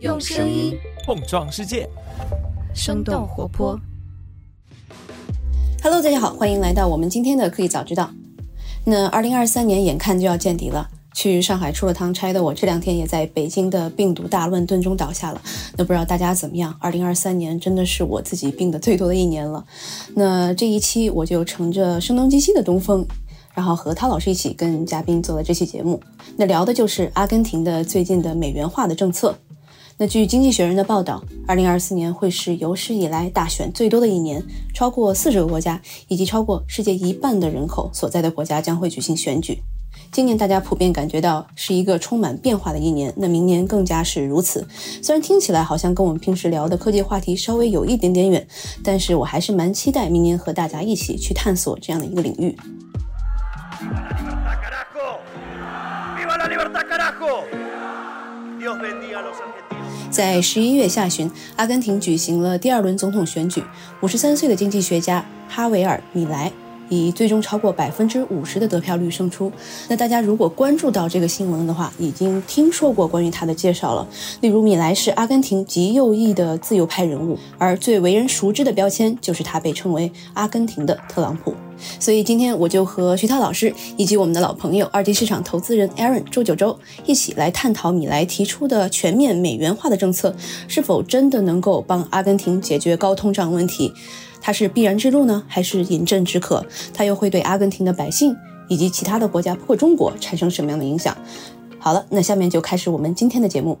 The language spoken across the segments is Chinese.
用声音碰撞世界，生动活泼。Hello，大家好，欢迎来到我们今天的科技早知道。那二零二三年眼看就要见底了，去上海出了趟差的我，这两天也在北京的病毒大乱炖中倒下了。那不知道大家怎么样？二零二三年真的是我自己病的最多的一年了。那这一期我就乘着声东击西的东风，然后和涛老师一起跟嘉宾做了这期节目。那聊的就是阿根廷的最近的美元化的政策。那据《经济学人》的报道，二零二四年会是有史以来大选最多的一年，超过四十个国家以及超过世界一半的人口所在的国家将会举行选举。今年大家普遍感觉到是一个充满变化的一年，那明年更加是如此。虽然听起来好像跟我们平时聊的科技话题稍微有一点点远，但是我还是蛮期待明年和大家一起去探索这样的一个领域。在十一月下旬，阿根廷举行了第二轮总统选举。五十三岁的经济学家哈维尔·米莱以最终超过百分之五十的得票率胜出。那大家如果关注到这个新闻的话，已经听说过关于他的介绍了。例如，米莱是阿根廷极右翼的自由派人物，而最为人熟知的标签就是他被称为阿根廷的特朗普。所以今天我就和徐涛老师以及我们的老朋友二级市场投资人 Aaron 周九周一起来探讨米莱提出的全面美元化的政策是否真的能够帮阿根廷解决高通胀问题。它是必然之路呢，还是饮鸩止渴？它又会对阿根廷的百姓以及其他的国家，包括中国产生什么样的影响？好了，那下面就开始我们今天的节目。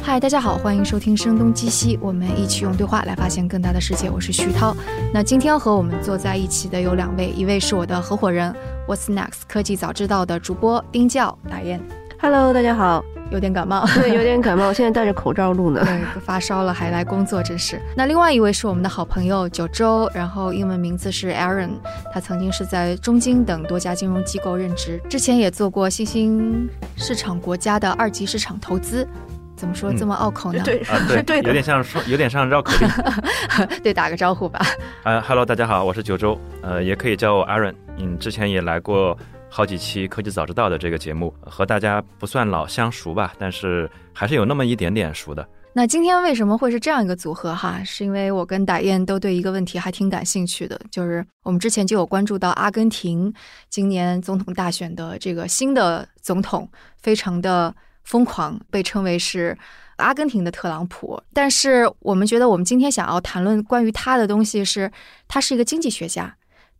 嗨，大家好，欢迎收听《声东击西》，我们一起用对话来发现更大的世界。我是徐涛。那今天和我们坐在一起的有两位，一位是我的合伙人 What's Next 科技早知道的主播丁教大雁，Hello，大家好。有点感冒，对，有点感冒，现在戴着口罩录呢。对，发烧了还来工作，真是。那另外一位是我们的好朋友九州，然后英文名字是 Aaron，他曾经是在中金等多家金融机构任职，之前也做过新兴市场国家的二级市场投资。怎么说这么拗口呢？对，啊，对，是 对的。有点像说，有点像绕口令。对，打个招呼吧。啊哈喽，大家好，我是九州，呃，也可以叫我 Aaron。嗯，之前也来过好几期科技早知道的这个节目，和大家不算老相熟吧，但是还是有那么一点点熟的。那今天为什么会是这样一个组合哈？是因为我跟打雁都对一个问题还挺感兴趣的，就是我们之前就有关注到阿根廷今年总统大选的这个新的总统，非常的疯狂，被称为是阿根廷的特朗普。但是我们觉得，我们今天想要谈论关于他的东西是，他是一个经济学家，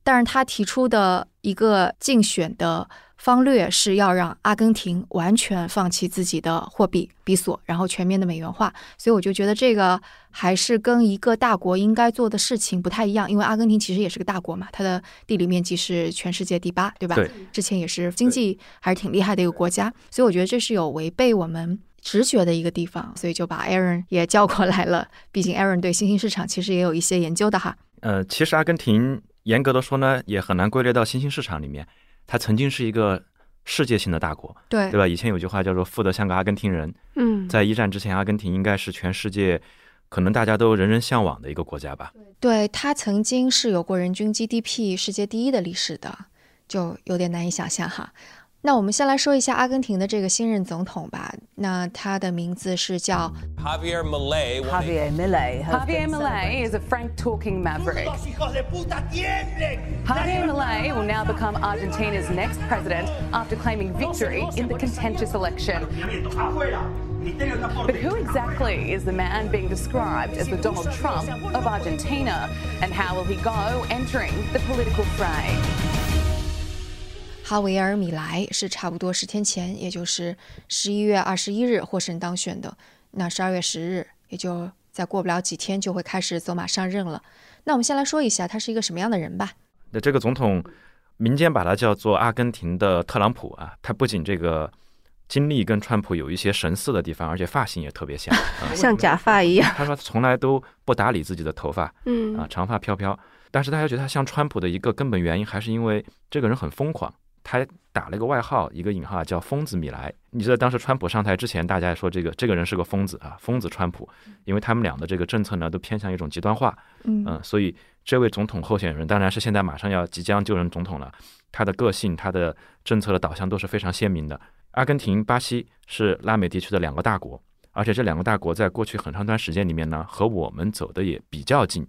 但是他提出的一个竞选的方略是要让阿根廷完全放弃自己的货币比索，然后全面的美元化。所以我就觉得这个还是跟一个大国应该做的事情不太一样，因为阿根廷其实也是个大国嘛，它的地理面积是全世界第八，对吧？对，之前也是经济还是挺厉害的一个国家，所以我觉得这是有违背我们。直觉的一个地方，所以就把 Aaron 也叫过来了。毕竟 Aaron 对新兴市场其实也有一些研究的哈。呃，其实阿根廷严格的说呢，也很难归类到新兴市场里面。它曾经是一个世界性的大国，对对吧？以前有句话叫做“富得像个阿根廷人”。嗯，在一战之前，阿根廷应该是全世界可能大家都人人向往的一个国家吧。对，它曾经是有过人均 GDP 世界第一的历史的，就有点难以想象哈。那我们先来说一下阿根廷的这个新任总统吧。那他的名字是叫 Javier Milei. Javier Milei. has Javier been Milei is a frank talking maverick. ¡Los hijos de puta tiemblen! Javier Milei will now become Argentina's next president after claiming victory in the contentious election. ¡Afuera! Ministerio de But Transporte. who exactly is the man being described as the Donald Trump of Argentina? And how will he go entering the political fray? 哈维尔·米莱，是差不多十天前，也就是十一月二十一日获胜当选的。那十二月十日，也就再过不了几天就会开始走马上任了。那我们先来说一下他是一个什么样的人吧。那这个总统，民间把他叫做阿根廷的特朗普啊。他不仅这个经历跟川普有一些神似的地方，而且发型也特别像，啊、像假发一样。他说他从来都不打理自己的头发嗯啊，长发飘飘。但是大家觉得他像川普的一个根本原因，还是因为这个人很疯狂。他打了一个外号，一个引号叫“疯子米莱”。你知道当时川普上台之前，大家说这个这个人是个疯子啊，疯子川普，因为他们俩的这个政策呢都偏向一种极端化，嗯。嗯，所以这位总统候选人，当然是现在马上要即将就任总统了，他的个性、他的政策的导向都是非常鲜明的。阿根廷、巴西是拉美地区的两个大国，而且这两个大国在过去很长一段时间里面呢，和我们走的也比较近，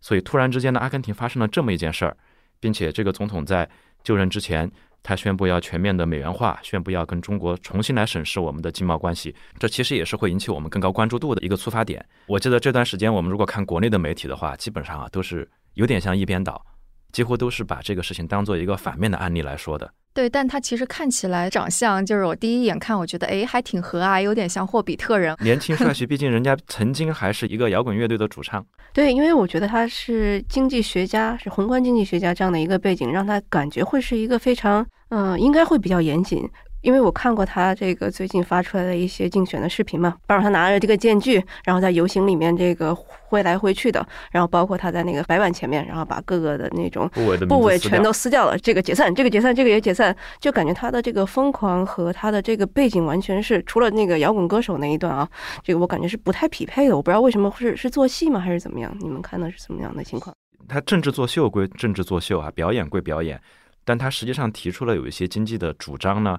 所以突然之间呢，阿根廷发生了这么一件事儿，并且这个总统在就任之前，他宣布要全面的美元化，宣布要跟中国重新来审视我们的经贸关系，这其实也是会引起我们更高关注度的一个出发点。我记得这段时间我们如果看国内的媒体的话，基本上啊都是有点像一边倒，几乎都是把这个事情当做一个反面的案例来说的。对，但他其实看起来长相，就是我第一眼看，我觉得哎，还挺和蔼，有点像霍比特人。年轻帅 气，毕竟人家曾经还是一个摇滚乐队的主唱。对，因为我觉得他是经济学家，是宏观经济学家这样的一个背景，让他感觉会是一个非常，嗯、应该会比较严谨。因为我看过他这个最近发出来的一些竞选的视频嘛，包括他拿着这个剑具，然后在游行里面这个挥来挥去的，然后包括他在那个白板前面，然后把各个的那种部位部位全都撕掉了，这个解散，这个解散，这个也解散，就感觉他的这个疯狂和他的这个背景完全是除了那个摇滚歌手那一段啊，这个我感觉是不太匹配的。我不知道为什么是是做戏吗，还是怎么样？你们看的是怎么样的情况？他政治作秀归政治作秀啊，表演归表演，但他实际上提出了有一些经济的主张呢，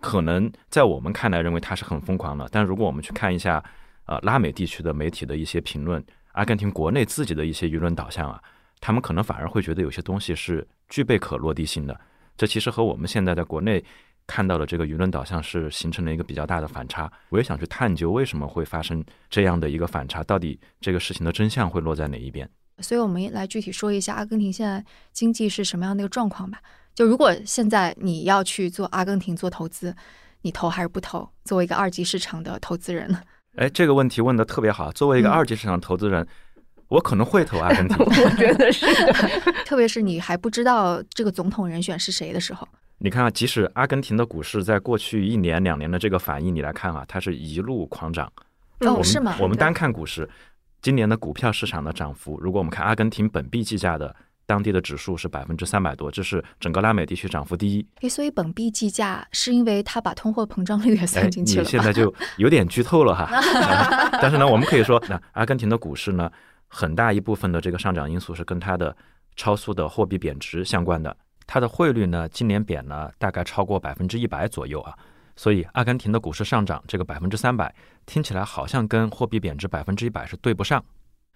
可能在我们看来认为他是很疯狂的，但如果我们去看一下呃拉美地区的媒体的一些评论，阿根廷国内自己的一些舆论导向啊，他们可能反而会觉得有些东西是具备可落地性的，这其实和我们现在在国内。看到的这个舆论导向是形成了一个比较大的反差，我也想去探究为什么会发生这样的一个反差，到底这个事情的真相会落在哪一边？所以我们来具体说一下阿根廷现在经济是什么样的一个状况吧。就如果现在你要去做阿根廷做投资，你投还是不投？作为一个二级市场的投资人，哎，这个问题问得特别好。作为一个嗯二级市场投资人，我可能会投阿根廷。我觉得是的。特别是你还不知道这个总统人选是谁的时候，你看啊，即使阿根廷的股市在过去一年两年的这个反应，你来看啊，它是一路狂涨。我们哦是吗我们单看股市，今年的股票市场的涨幅，如果我们看阿根廷本币计价的当地的指数是百分之三百多，这是整个拉美地区涨幅第一。诶，所以本币计价是因为他把通货膨胀率也哎算，进去了？你现在就有点剧透了哈。啊但是呢，我们可以说，那阿根廷的股市呢，很大一部分的这个上涨因素是跟它的超速的货币贬值相关的。它的汇率呢，今年贬了大概超过百分之一百左右啊。所以，阿根廷的股市上涨这个百分之三百，听起来好像跟货币贬值百分之一百是对不上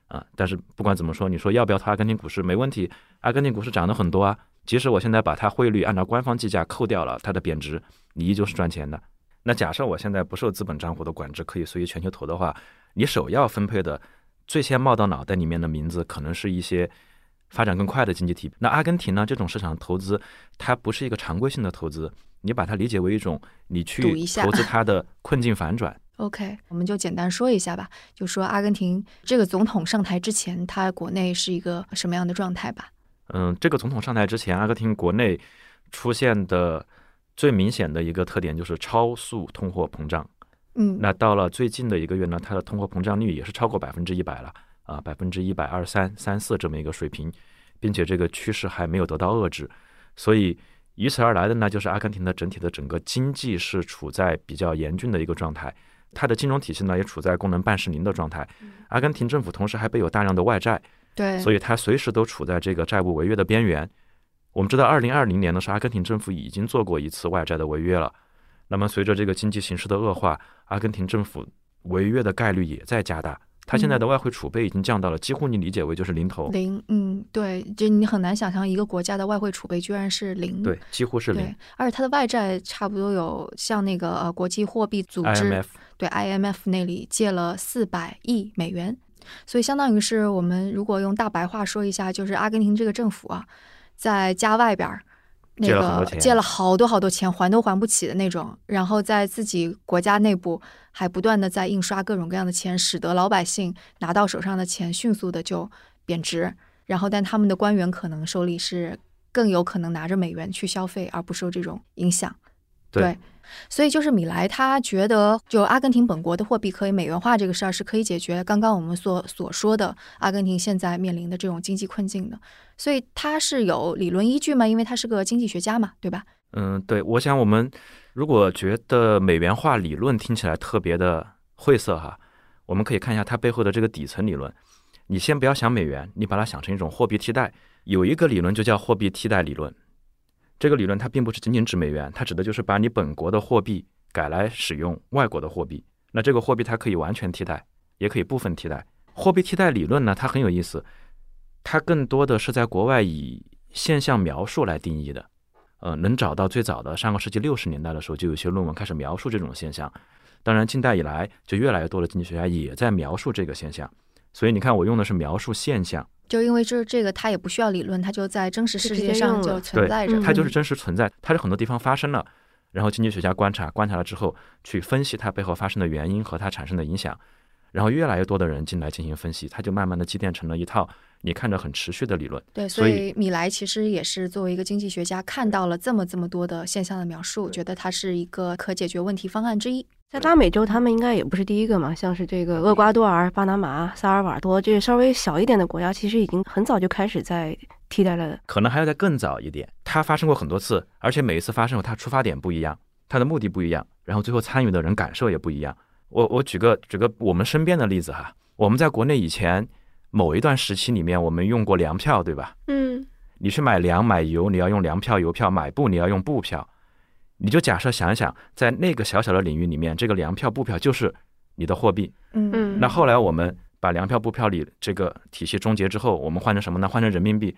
啊。但是不管怎么说，你说要不要投阿根廷股市没问题，阿根廷股市涨得很多啊。即使我现在把它汇率按照官方计价扣掉了它的贬值，你依旧是赚钱的。那假设我现在不受资本账户的管制，可以随意全球投的话，你首要分配的最先冒到脑袋里面的名字，可能是一些发展更快的经济体。那阿根廷呢？这种市场投资，它不是一个常规性的投资，你把它理解为一种你去投资它的困境反转。OK，我们就简单说一下吧，就说阿根廷这个总统上台之前，他国内是一个什么样的状态吧？嗯，这个总统上台之前，阿根廷国内出现的最明显的一个特点就是超速通货膨胀。嗯，那到了最近的一个月呢，它的通货膨胀率也是超过百分之一百了啊，百分之一百二三三四这么一个水平，并且这个趋势还没有得到遏制，所以与此而来的呢，就是阿根廷的整体的整个经济是处在比较严峻的一个状态，它的金融体系呢也处在功能半失灵的状态，阿根廷政府同时还备有大量的外债，对，所以它随时都处在这个债务违约的边缘。我们知道，二零二零年的时候，阿根廷政府已经做过一次外债的违约了。那么，随着这个经济形势的恶化，阿根廷政府违约的概率也在加大。它现在的外汇储备已经降到了几乎你理解为就是零头，零，嗯，对，就你很难想象一个国家的外汇储备居然是零，对，几乎是零。，而且它的外债差不多有像那个呃国际货币组织 IMF 对 IMF 那里借了四百亿美元，所以相当于是我们如果用大白话说一下，就是阿根廷这个政府啊，在家外边儿那个借了好多好多钱，还都还不起的那种，然后在自己国家内部还不断的在印刷各种各样的钱，使得老百姓拿到手上的钱迅速的就贬值，然后但他们的官员可能手里是更有可能拿着美元去消费，而不受这种影响。对所以就是米莱他觉得，就阿根廷本国的货币可以美元化这个事儿是可以解决刚刚我们所所说的阿根廷现在面临的这种经济困境的。所以他是有理论依据嘛？因为他是个经济学家嘛，对吧？嗯，对，我想我们如果觉得美元化理论听起来特别的晦涩哈，我们可以看一下它背后的这个底层理论。你先不要想美元，你把它想成一种货币替代。有一个理论就叫货币替代理论。这个理论它并不是仅仅指美元，它指的就是把你本国的货币改来使用外国的货币。那这个货币它可以完全替代，也可以部分替代。货币替代理论呢，它很有意思，它更多的是在国外以现象描述来定义的。呃，能找到最早的上个世纪六十年代的时候，就有些论文开始描述这种现象。当然，近代以来就越来越多的经济学家也在描述这个现象。所以你看，我用的是描述现象，就因为就是这个它也不需要理论，它就在真实世界上就存在着，它就是真实存在，它是很多地方发生了。然后经济学家观察，观察了之后去分析它背后发生的原因和它产生的影响。然后越来越多的人进来进行分析，它就慢慢的积淀成了一套你看着很持续的理论。对，所以米莱其实也是作为一个经济学家，看到了这么这么多的现象的描述，觉得它是一个可解决问题方案之一。在拉美洲，他们应该也不是第一个嘛，像是这个厄瓜多尔、巴拿马、萨尔瓦多这些稍微小一点的国家，其实已经很早就开始在替代了。可能还要再更早一点。它发生过很多次，而且每一次发生后，它出发点不一样，它的目的不一样，然后最后参与的人感受也不一样。我我举个举个我们身边的例子哈。我们在国内以前某一段时期里面，我们用过粮票，对吧？嗯。你去买粮买油，你要用粮票、油票；买布，你要用布票。你就假设想一想，在那个小小的领域里面，这个粮票、布票就是你的货币。嗯嗯。那后来我们把粮票、布票里这个体系终结之后，我们换成什么呢？换成人民币。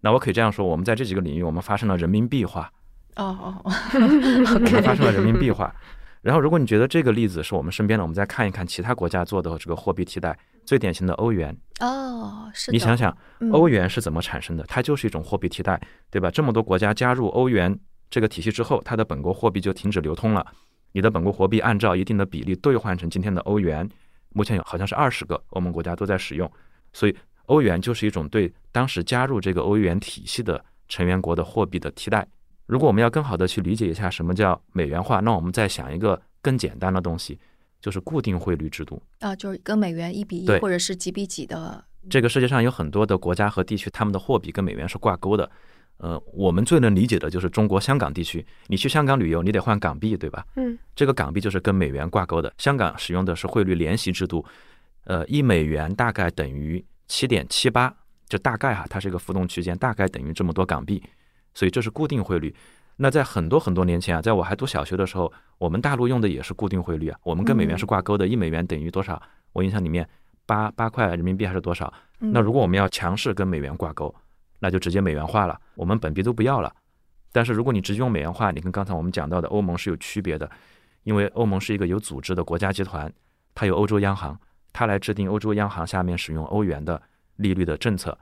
那我可以这样说，我们在这几个领域，我们发生了人民币化。哦哦哦。我们发生了人民币化。然后，如果你觉得这个例子是我们身边的，我们再看一看其他国家做的这个货币替代，最典型的欧元。哦，是。你想想，欧元是怎么产生的？它就是一种货币替代，对吧？这么多国家加入欧元这个体系之后，它的本国货币就停止流通了。你的本国货币按照一定的比例兑换成今天的欧元，目前有好像是二十个欧盟国家都在使用。所以，欧元就是一种对当时加入这个欧元体系的成员国的货币的替代。如果我们要更好的去理解一下什么叫美元化，那我们再想一个更简单的东西，就是固定汇率制度啊，就是跟美元一比一或者是几比几的。这个世界上有很多的国家和地区，他们的货币跟美元是挂钩的。呃，我们最能理解的就是中国香港地区，你去香港旅游，你得换港币，对吧？嗯，这个港币就是跟美元挂钩的。香港使用的是汇率联席制度，呃，一美元大概等于七点七八，就大概哈，它是一个浮动区间，大概等于这么多港币。所以这是固定汇率。那在很多很多年前啊，在我还读小学的时候，我们大陆用的也是固定汇率啊。我们跟美元是挂钩的，一美元等于多少？我印象里面八八块人民币还是多少？那如果我们要强势跟美元挂钩，那就直接美元化了，我们本币都不要了。但是如果你直接用美元化，你跟刚才我们讲到的欧盟是有区别的，因为欧盟是一个有组织的国家集团，它有欧洲央行，它来制定欧洲央行下面使用欧元的利率的政策，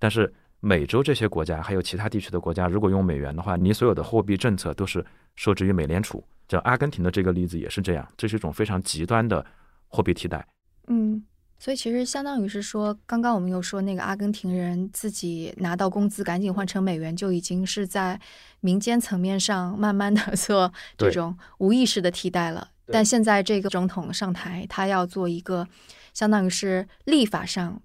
但是。美洲这些国家还有其他地区的国家，如果用美元的话，你所有的货币政策都是受制于美联储。像阿根廷的这个例子也是这样，这是一种非常极端的货币替代。嗯，所以其实相当于是说，刚刚我们又说那个阿根廷人自己拿到工资赶紧换成美元，就已经是在民间层面上慢慢的 做这种无意识的替代了。但现在这个总统上台，他要做一个相当于是立法上。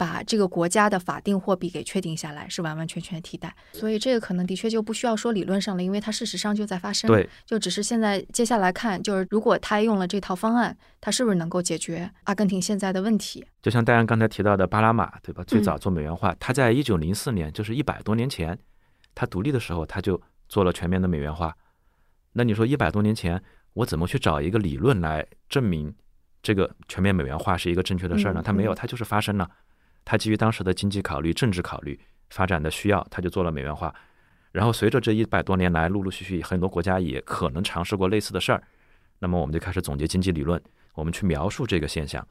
把这个国家的法定货币给确定下来，是完完全全替代，所以这个可能的确就不需要说理论上了，因为它事实上就在发生。对，就只是现在接下来看，就是如果他用了这套方案，他是不是能够解决阿根廷现在的问题？就像戴安刚才提到的巴拿马，对吧？最早做美元化，他在一九零四年，就是一百多年前，他独立的时候，他就做了全面的美元化。那你说一百多年前，我怎么去找一个理论来证明这个全面美元化是一个正确的事儿呢？他没有，他就是发生了。他基于当时的经济考虑、政治考虑、发展的需要，他就做了美元化。然后随着这一百多年来，陆陆续续很多国家也可能尝试过类似的事儿，那么我们就开始总结经济理论，我们去描述这个现象，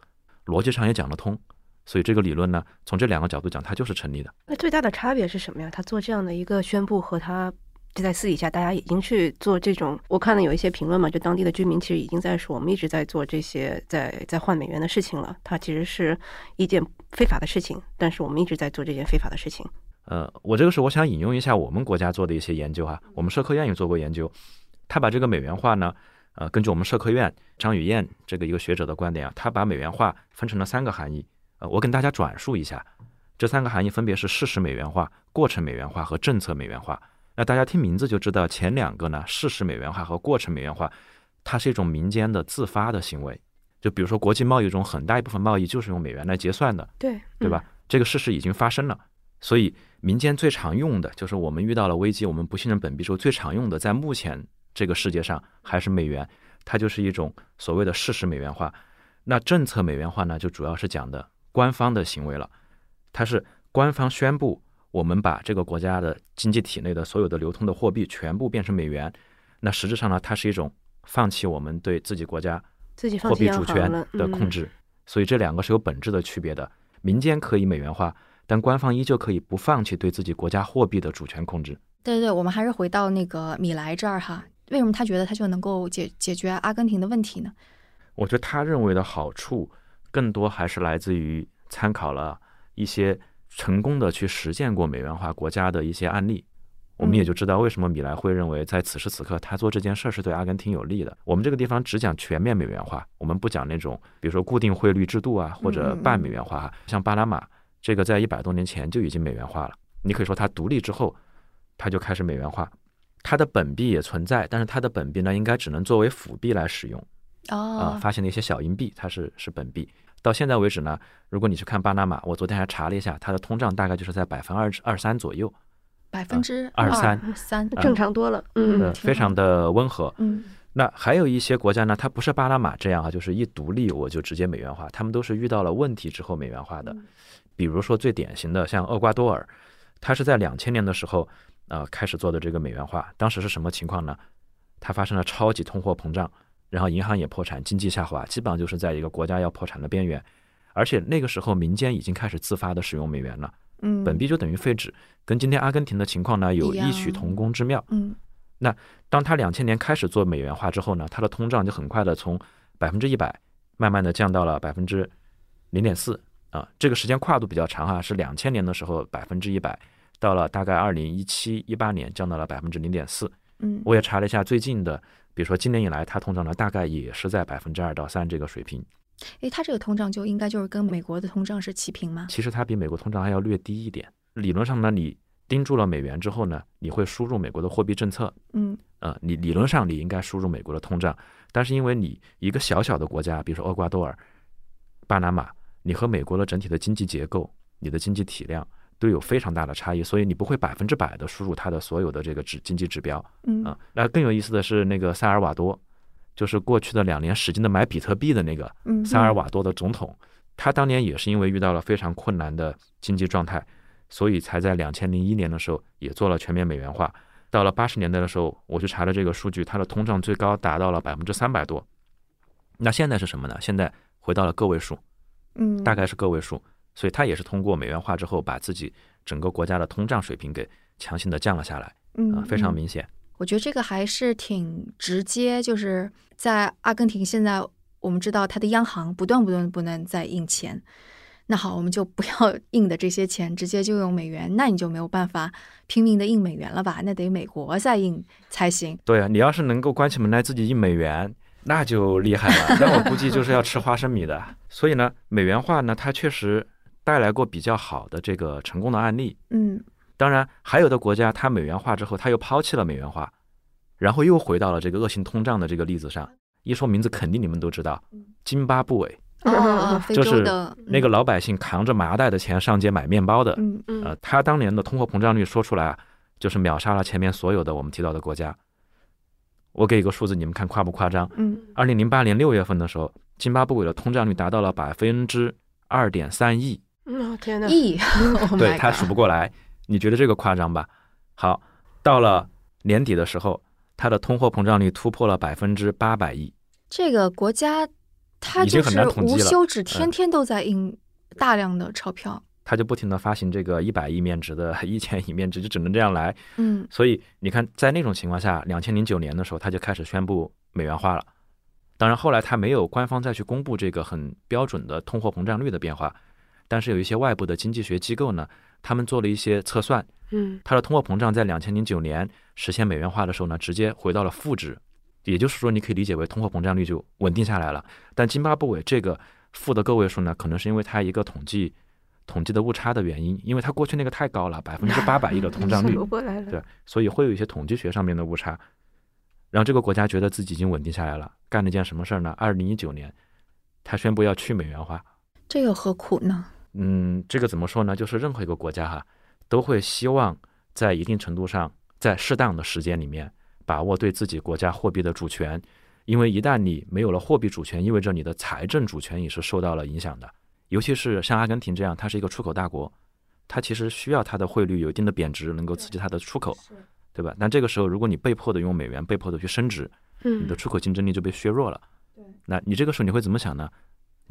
逻辑上也讲得通。所以这个理论呢，从这两个角度讲，它就是成立的。那最大的差别是什么呀？他做这样的一个宣布和他。就在私底下，大家已经去做这种。我看了有一些评论嘛，就当地的居民其实已经在说，我们一直在做这些在在换美元的事情了。它其实是一件非法的事情，但是我们一直在做这件非法的事情。呃，我这个时候我想引用一下我们国家做的一些研究哈，我们社科院也做过研究，他把这个美元化呢，呃，根据我们社科院张雨燕这个一个学者的观点啊，他把美元化分成了三个含义。呃，我跟大家转述一下，这三个含义分别是事实美元化、过程美元化和政策美元化。那大家听名字就知道，前两个呢，事实美元化和过程美元化，它是一种民间的自发的行为。就比如说国际贸易中，很大一部分贸易就是用美元来结算的，对对吧？这个事实已经发生了，所以民间最常用的就是我们遇到了危机，我们不信任本币之后最常用的，在目前这个世界上还是美元，它就是一种所谓的事实美元化。那政策美元化呢，就主要是讲的官方的行为了，它是官方宣布我们把这个国家的经济体内的所有的流通的货币全部变成美元，那实质上呢，它是一种放弃我们对自己国家自己放弃货币主权的控制，所以这两个是有本质的区别的。民间可以美元化，但官方依旧可以不放弃对自己国家货币的主权控制。对对对，我们还是回到那个米莱这儿哈，为什么他觉得他就能够解解决阿根廷的问题呢？我觉得他认为的好处，更多还是来自于参考了一些成功的去实践过美元化国家的一些案例。我们也就知道为什么米莱会认为在此时此刻他做这件事儿是对阿根廷有利的。我们这个地方只讲全面美元化，我们不讲那种比如说固定汇率制度啊或者半美元化啊。像巴拿马这个在一百多年前就已经美元化了，你可以说它独立之后，它就开始美元化。它的本币也存在，但是它的本币呢，应该只能作为辅币来使用。啊、哦，发现了一些小银币，它是是本币。到现在为止呢，如果你去看巴拿马，我昨天还查了一下，它的通胀大概就是在百分二二三左右，百分之二三三，正常多了，嗯呃，非常的温和。嗯那还有一些国家呢，它不是巴拿马这样啊，就是一独立我就直接美元化，他们都是遇到了问题之后美元化的。比如说最典型的像厄瓜多尔，它是在两千年的时候，呃，开始做的这个美元化。当时是什么情况呢？它发生了超级通货膨胀，然后银行也破产，经济下滑，基本上就是在一个国家要破产的边缘。而且那个时候民间已经开始自发的使用美元了，嗯，本币就等于废纸，跟今天阿根廷的情况呢有异曲同工之妙。嗯那当他两千年开始做美元化之后呢，它的通胀就很快的从百分之一百慢慢的降到了百分之零点四啊，这个时间跨度比较长哈、是两千年的时候百分之一百，到了大概二零一七一八年降到了百分之零点四。嗯我也查了一下最近的，比如说今年以来它通胀呢大概也是在百分之二到三这个水平，诶，它这个通胀就应该就是跟美国的通胀是齐平吗？其实它比美国通胀还要略低一点。理论上呢，你盯住了美元之后呢，你会输入美国的货币政策，嗯呃，你理论上你应该输入美国的通胀，但是因为你一个小小的国家，比如说厄瓜多尔、巴拿马，你和美国的整体的经济结构、你的经济体量都有非常大的差异，所以你不会百分之百的输入它的所有的这个指经济指标嗯啊、那更有意思的是，那个萨尔瓦多，就是过去的两年使劲的买比特币的那个嗯萨尔瓦多的总统，他当年也是因为遇到了非常困难的经济状态，所以才在两千零一年的时候也做了全面美元化。到了八十年代的时候，我去查了这个数据，它的通胀最高达到了百分之三百多。那现在是什么呢？现在回到了个位数，嗯大概是个位数，所以它也是通过美元化之后，把自己整个国家的通胀水平给强行的降了下来嗯啊、非常嗯明显。我觉得这个还是挺直接，就是在阿根廷现在我们知道它的央行不断不断不能再印钱，那好，我们就不要 印的这些钱，直接就用美元，那你就没有办法拼命的印美元了吧？那得美国再印才行。对啊，你要是能够关起门来自己印美元，那就厉害了。那我估计就是要吃花生米的。所以呢，美元化呢，它确实带来过比较好的这个成功的案例。嗯。当然，还有的国家它美元化之后，它又抛弃了美元化，然后又回到了这个恶性通胀的这个例子上。一说名字，肯定你们都知道，津巴布韦。就是那个老百姓扛着麻袋的钱上街买面包的，嗯。嗯。呃，他当年的通货膨胀率说出来啊，就是秒杀了前面所有的我们提到的国家。我给一个数字，你们看夸不夸张？嗯。二零零八年六月份的时候，津巴布韦的通胀率达到了百分之二点三亿，嗯，天哪，亿，Oh 对他数不过来。你觉得这个夸张吧？好，到了年底的时候，它的通货膨胀率突破了百分之八百亿。这个国家它已经很就是难统计了无休止，嗯天天都在印大量的钞票。它就不停的发行这个一百亿面值的、一千亿面值，就只能这样来。嗯所以你看，在那种情况下，两千零九年的时候，他就开始宣布美元化了。当然，后来他没有官方再去公布这个很标准的通货膨胀率的变化，但是有一些外部的经济学机构呢，他们做了一些测算，嗯它的通货膨胀在两千零九年实现美元化的时候呢，直接回到了负值，也就是说，你可以理解为通货膨胀率就稳定下来了。但津巴布韦这个负的个位数呢，可能是因为它一个统计统计的误差的原因，因为它过去那个太高了，百分之八百亿的通胀率。对，所以会有一些统计学上面的误差。然后这个国家觉得自己已经稳定下来了，干了一件什么事儿呢？二零一九年，他宣布要去美元化。这又何苦呢？嗯，这个怎么说呢？就是任何一个国家哈，都会希望在一定程度上，在适当的时间里面，把握对自己国家货币的主权。因为一旦你没有了货币主权，意味着你的财政主权也是受到了影响的。尤其是像阿根廷这样，它是一个出口大国，它其实需要它的汇率有一定的贬值，能够刺激它的出口，对吧？但这个时候，如果你被迫的用美元，被迫的去升值，你的出口竞争力就被削弱了。那你这个时候你会怎么想呢？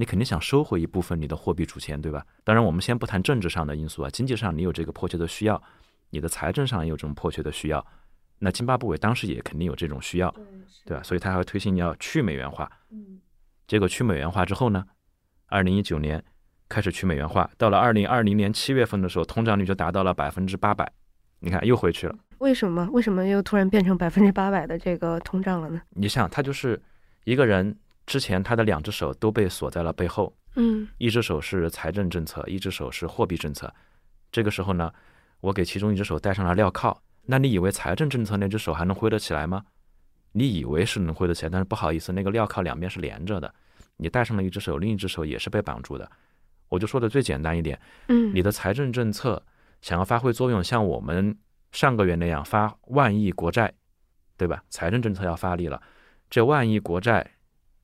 你肯定想收回一部分你的货币主权，对吧？当然，我们先不谈政治上的因素啊，经济上你有这个迫切的需要，你的财政上也有这种迫切的需要。那津巴布韦当时也肯定有这种需要，对吧？所以他还会推行要去美元化。结果去美元化之后呢，二零一九年开始去美元化，到了二零二零年七月份的时候，通胀率就达到了百分之八百。你看又回去了。为什么？为什么又突然变成百分之八百的这个通胀了呢？你想，他就是一个人之前他的两只手都被锁在了背后，嗯一只手是财政政策，一只手是货币政策。这个时候呢，我给其中一只手戴上了镣铐。那你以为财政政策那只手还能挥得起来吗？你以为是能挥得起来，但是不好意思，那个镣铐两边是连着的，你戴上了一只手，另一只手也是被绑住的。我就说的最简单一点，嗯你的财政政策想要发挥作用，像我们上个月那样发万亿国债，对吧？财政政策要发力了，这万亿国债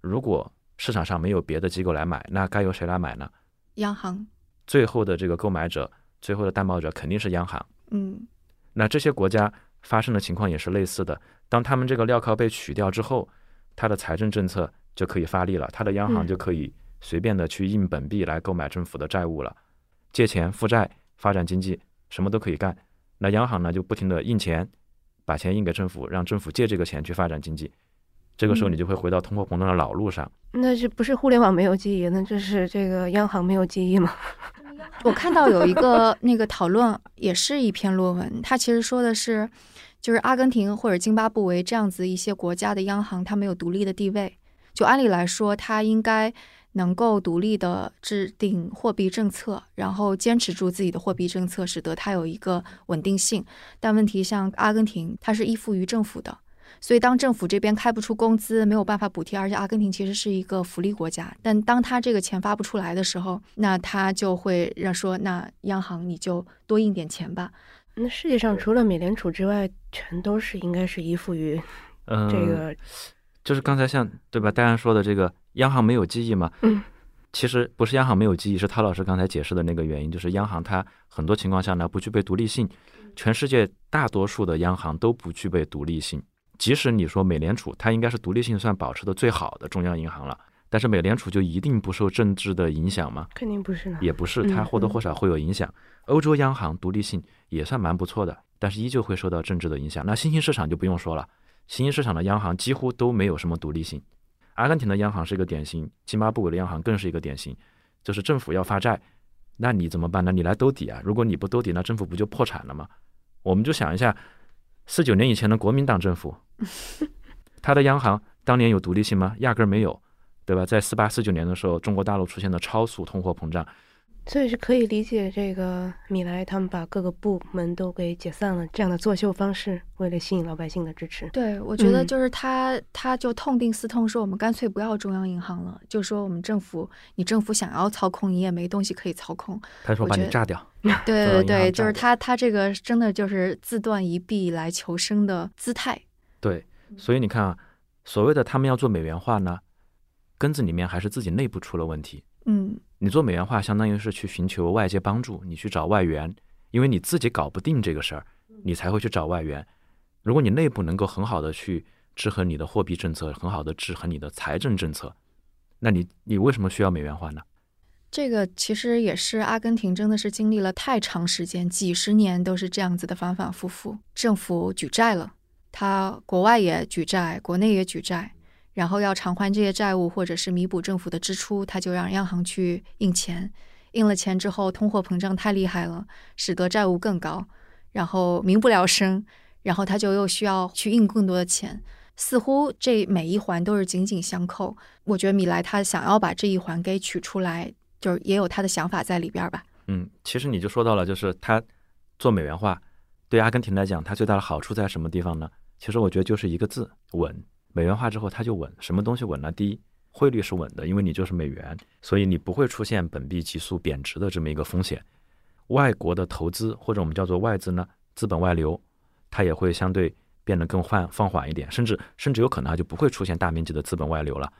如果市场上没有别的机构来买，那该由谁来买呢？央行，最后的这个购买者，最后的担保者肯定是央行。嗯那这些国家发生的情况也是类似的。当他们这个镣铐被取掉之后，他的财政政策就可以发力了，他的央行嗯就可以随便的去印本币来购买政府的债务了，借钱、负债、发展经济，什么都可以干。那央行呢就不停的印钱，把钱印给政府，让政府借这个钱去发展经济。这个时候你就会回到通货膨胀的老路上。那是不是互联网没有记忆，那就是这个央行没有记忆吗？我看到有一个那个讨论，也是一篇论文，它其实说的是，就是阿根廷或者津巴布韦这样子一些国家的央行，它没有独立的地位。就按理来说，它应该能够独立的制定货币政策，然后坚持住自己的货币政策，使得它有一个稳定性。但问题像阿根廷，它是依附于政府的，所以当政府这边开不出工资，没有办法补贴，而且阿根廷其实是一个福利国家，但当他这个钱发不出来的时候，那他就会让说，那央行你就多印点钱吧。那世界上除了美联储之外，全都是应该是依附于嗯，这个，就是刚才像对吧？戴安说的这个央行没有记忆嘛，嗯，其实不是央行没有记忆，是陶老师刚才解释的那个原因，就是央行它很多情况下呢不具备独立性，全世界大多数的央行都不具备独立性。即使你说美联储，它应该是独立性算保持的最好的中央银行了，但是美联储就一定不受政治的影响吗？肯定不是呢。也不是，嗯它或多嗯或少会有影响。欧洲央行独立性也算蛮不错的，但是依旧会受到政治的影响。那新兴市场就不用说了，新兴市场的央行几乎都没有什么独立性。阿根廷的央行是一个典型，津巴布韦的央行更是一个典型，就是政府要发债，那你怎么办呢？你来兜底啊！如果你不兜底，那政府不就破产了吗？我们就想一下，四九年以前的国民党政府，它的央行当年有独立性吗？压根儿没有，对吧？在四八四九年的时候，中国大陆出现了超速通货膨胀，所以是可以理解这个米莱他们把各个部门都给解散了这样的作秀方式，为了吸引老百姓的支持。对，我觉得嗯就是他，他就痛定思痛，说我们干脆不要中央银行了，就说我们政府，你政府想要操控，你也没东西可以操控。他说把你炸掉。对对对，就是他，他这个真的就是自断一臂来求生的姿态。对，所以你看啊，所谓的他们要做美元化呢，根子里面还是自己内部出了问题。嗯，你做美元化，相当于是去寻求外界帮助，你去找外援，因为你自己搞不定这个事儿，你才会去找外援。如果你内部能够很好的去制衡你的货币政策，很好的制衡你的财政政策，那你你为什么需要美元化呢？这个其实也是阿根廷真的是经历了太长时间，几十年都是这样子的反反复复。政府举债了，他国外也举债，国内也举债，然后要偿还这些债务或者是弥补政府的支出，他就让央行去印钱。印了钱之后，通货膨胀太厉害了，使得债务更高，然后民不聊生，然后他就又需要去印更多的钱。似乎这每一环都是紧紧相扣。我觉得米莱他想要把这一环给取出来，就是也有他的想法在里边吧。嗯，其实你就说到了，就是他做美元化，对阿根廷来讲，它最大的好处在什么地方呢？其实我觉得就是一个字稳。美元化之后它就稳，什么东西稳呢？第一，汇率是稳的，因为你就是美元，所以你不会出现本币急速贬值的这么一个风险。外国的投资或者我们叫做外资呢，资本外流，它也会相对变得更缓放缓一点，甚至甚至有可能它就不会出现大面积的资本外流了。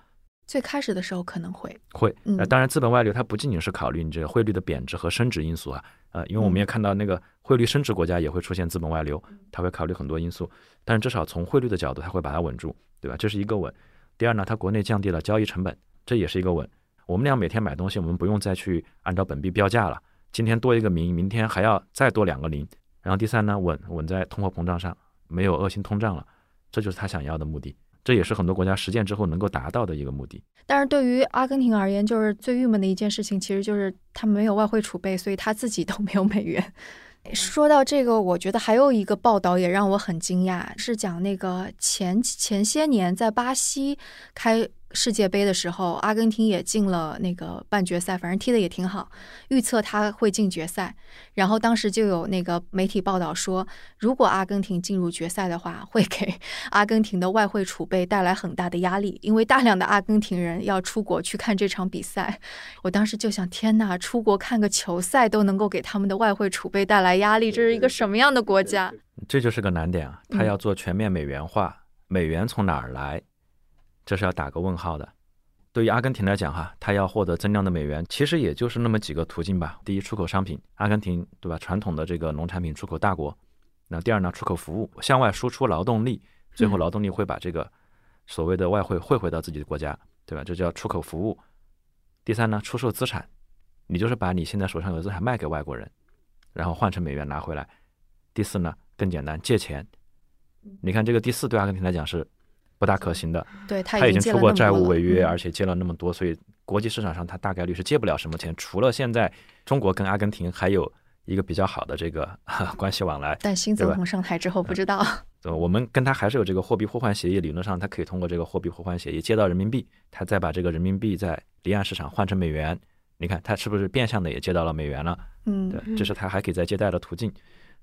最开始的时候可能会会，嗯呃，当然资本外流它不仅仅是考虑你这个汇率的贬值和升值因素啊，呃，因为我们也看到那个汇率升值国家也会出现资本外流，它会考虑很多因素，但是至少从汇率的角度，它会把它稳住，对吧？这是一个稳。第二呢，它国内降低了交易成本，这也是一个稳。我们俩每天买东西，我们不用再去按照本币标价了，今天多一个零，明天还要再多两个零。然后第三呢，稳稳在通货膨胀上，没有恶性通胀了，这就是他想要的目的。这也是很多国家实践之后能够达到的一个目的。但是对于阿根廷而言，就是最郁闷的一件事情，其实就是他们没有外汇储备，所以他自己都没有美元。说到这个，我觉得还有一个报道也让我很惊讶，是讲那个前前些年在巴西开世界杯的时候，阿根廷也进了那个半决赛，反正踢的也挺好，预测他会进决赛。然后当时就有那个媒体报道说，如果阿根廷进入决赛的话，会给阿根廷的外汇储备带来很大的压力，因为大量的阿根廷人要出国去看这场比赛。我当时就想，天呐，出国看个球赛都能够给他们的外汇储备带来压力，这是一个什么样的国家？这就是个难点啊！他要做全面美元化，美元从哪儿来？这是要打个问号的。对于阿根廷来讲，哈，它要获得增量的美元，其实也就是那么几个途径吧。第一，出口商品，阿根廷对吧？传统的这个农产品出口大国。那第二呢，出口服务，向外输出劳动力，最后劳动力会把这个所谓的外汇汇回到自己的国家，对吧？这叫出口服务。第三呢，出售资产，你就是把你现在手上有的资产卖给外国人，然后换成美元拿回来。第四呢，更简单，借钱。你看这个第四对阿根廷来讲是不大可行的，对他他已经出过债务违约，嗯而且借了那么多，所以国际市场上他大概率是借不了什么钱。除了现在中国跟阿根廷还有一个比较好的这个 关系往来，但新总统上台之后，不知道。呃，我们跟他还是有这个货币互换协议，理论上他可以通过这个货币互换协议借到人民币，他再把这个人民币在离岸市场换成美元。你看他是不是变相的也借到了美元了？嗯，对，这是他还可以再借贷的途径。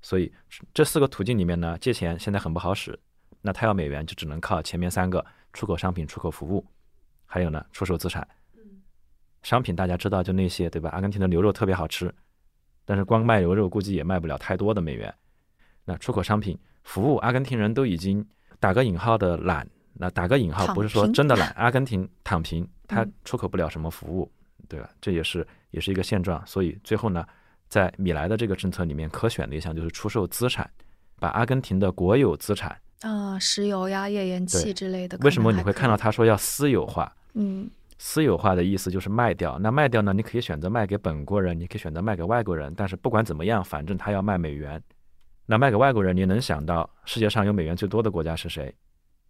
所以这四个途径里面呢，借钱现在很不好使。那他要美元，就只能靠前面三个：出口商品、出口服务，还有呢出售资产。商品大家知道就那些对吧？阿根廷的牛肉特别好吃，但是光卖牛肉估计也卖不了太多的美元。那出口商品、服务，阿根廷人都已经打个引号的懒。那打个引号不是说真的 懒，阿根廷躺平，它嗯出口不了什么服务，对吧？这也是也是一个现状。所以最后呢，在米莱的这个政策里面，可选的一项就是出售资产，把阿根廷的国有资产，啊，石油呀、页岩气之类的，为什么你？会看到他说要私有化？嗯，私有化的意思就是卖掉。那卖掉呢，你可以选择卖给本国人，你可以选择卖给外国人。但是不管怎么样，反正他要卖美元。那卖给外国人，你能想到世界上有美元最多的国家是谁？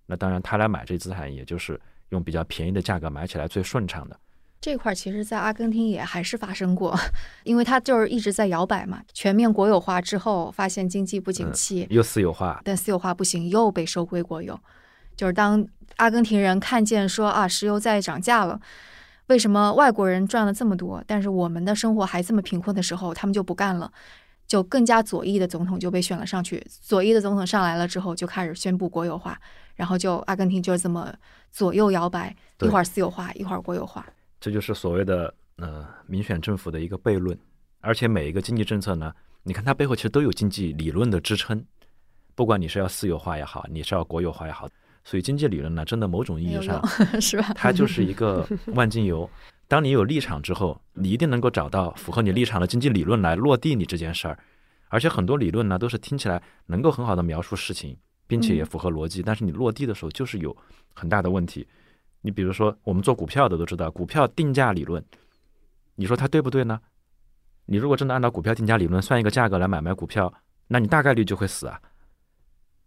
那当然，他来买这资产，也就是用比较便宜的价格买起来最顺畅的。这块儿其实，在阿根廷也还是发生过，因为它就是一直在摇摆嘛。全面国有化之后，发现经济不景嗯气，又私有化，但私有化不行，又被收归国有。就是当阿根廷人看见说啊，石油在涨价了，为什么外国人赚了这么多，但是我们的生活还这么贫困的时候，他们就不干了，就更加左翼的总统就被选了上去。左翼的总统上来了之后，就开始宣布国有化，然后就阿根廷就是这么左右摇摆，一会儿私有化，一会儿国有化。这就是所谓的呃民选政府的一个悖论。而且每一个经济政策呢，你看它背后其实都有经济理论的支撑，不管你是要私有化也好，你是要国有化也好，所以经济理论呢，真的某种意义上，是吧？它就是一个万金油。当你有立场之后，你一定能够找到符合你立场的经济理论来落地你这件事儿。而且很多理论呢，都是听起来能够很好的描述事情，并且也嗯符合逻辑，但是你落地的时候就是有很大的问题。你比如说，我们做股票的都知道，股票定价理论，你说它对不对呢？你如果真的按照股票定价理论算一个价格来买卖股票，那你大概率就会死啊。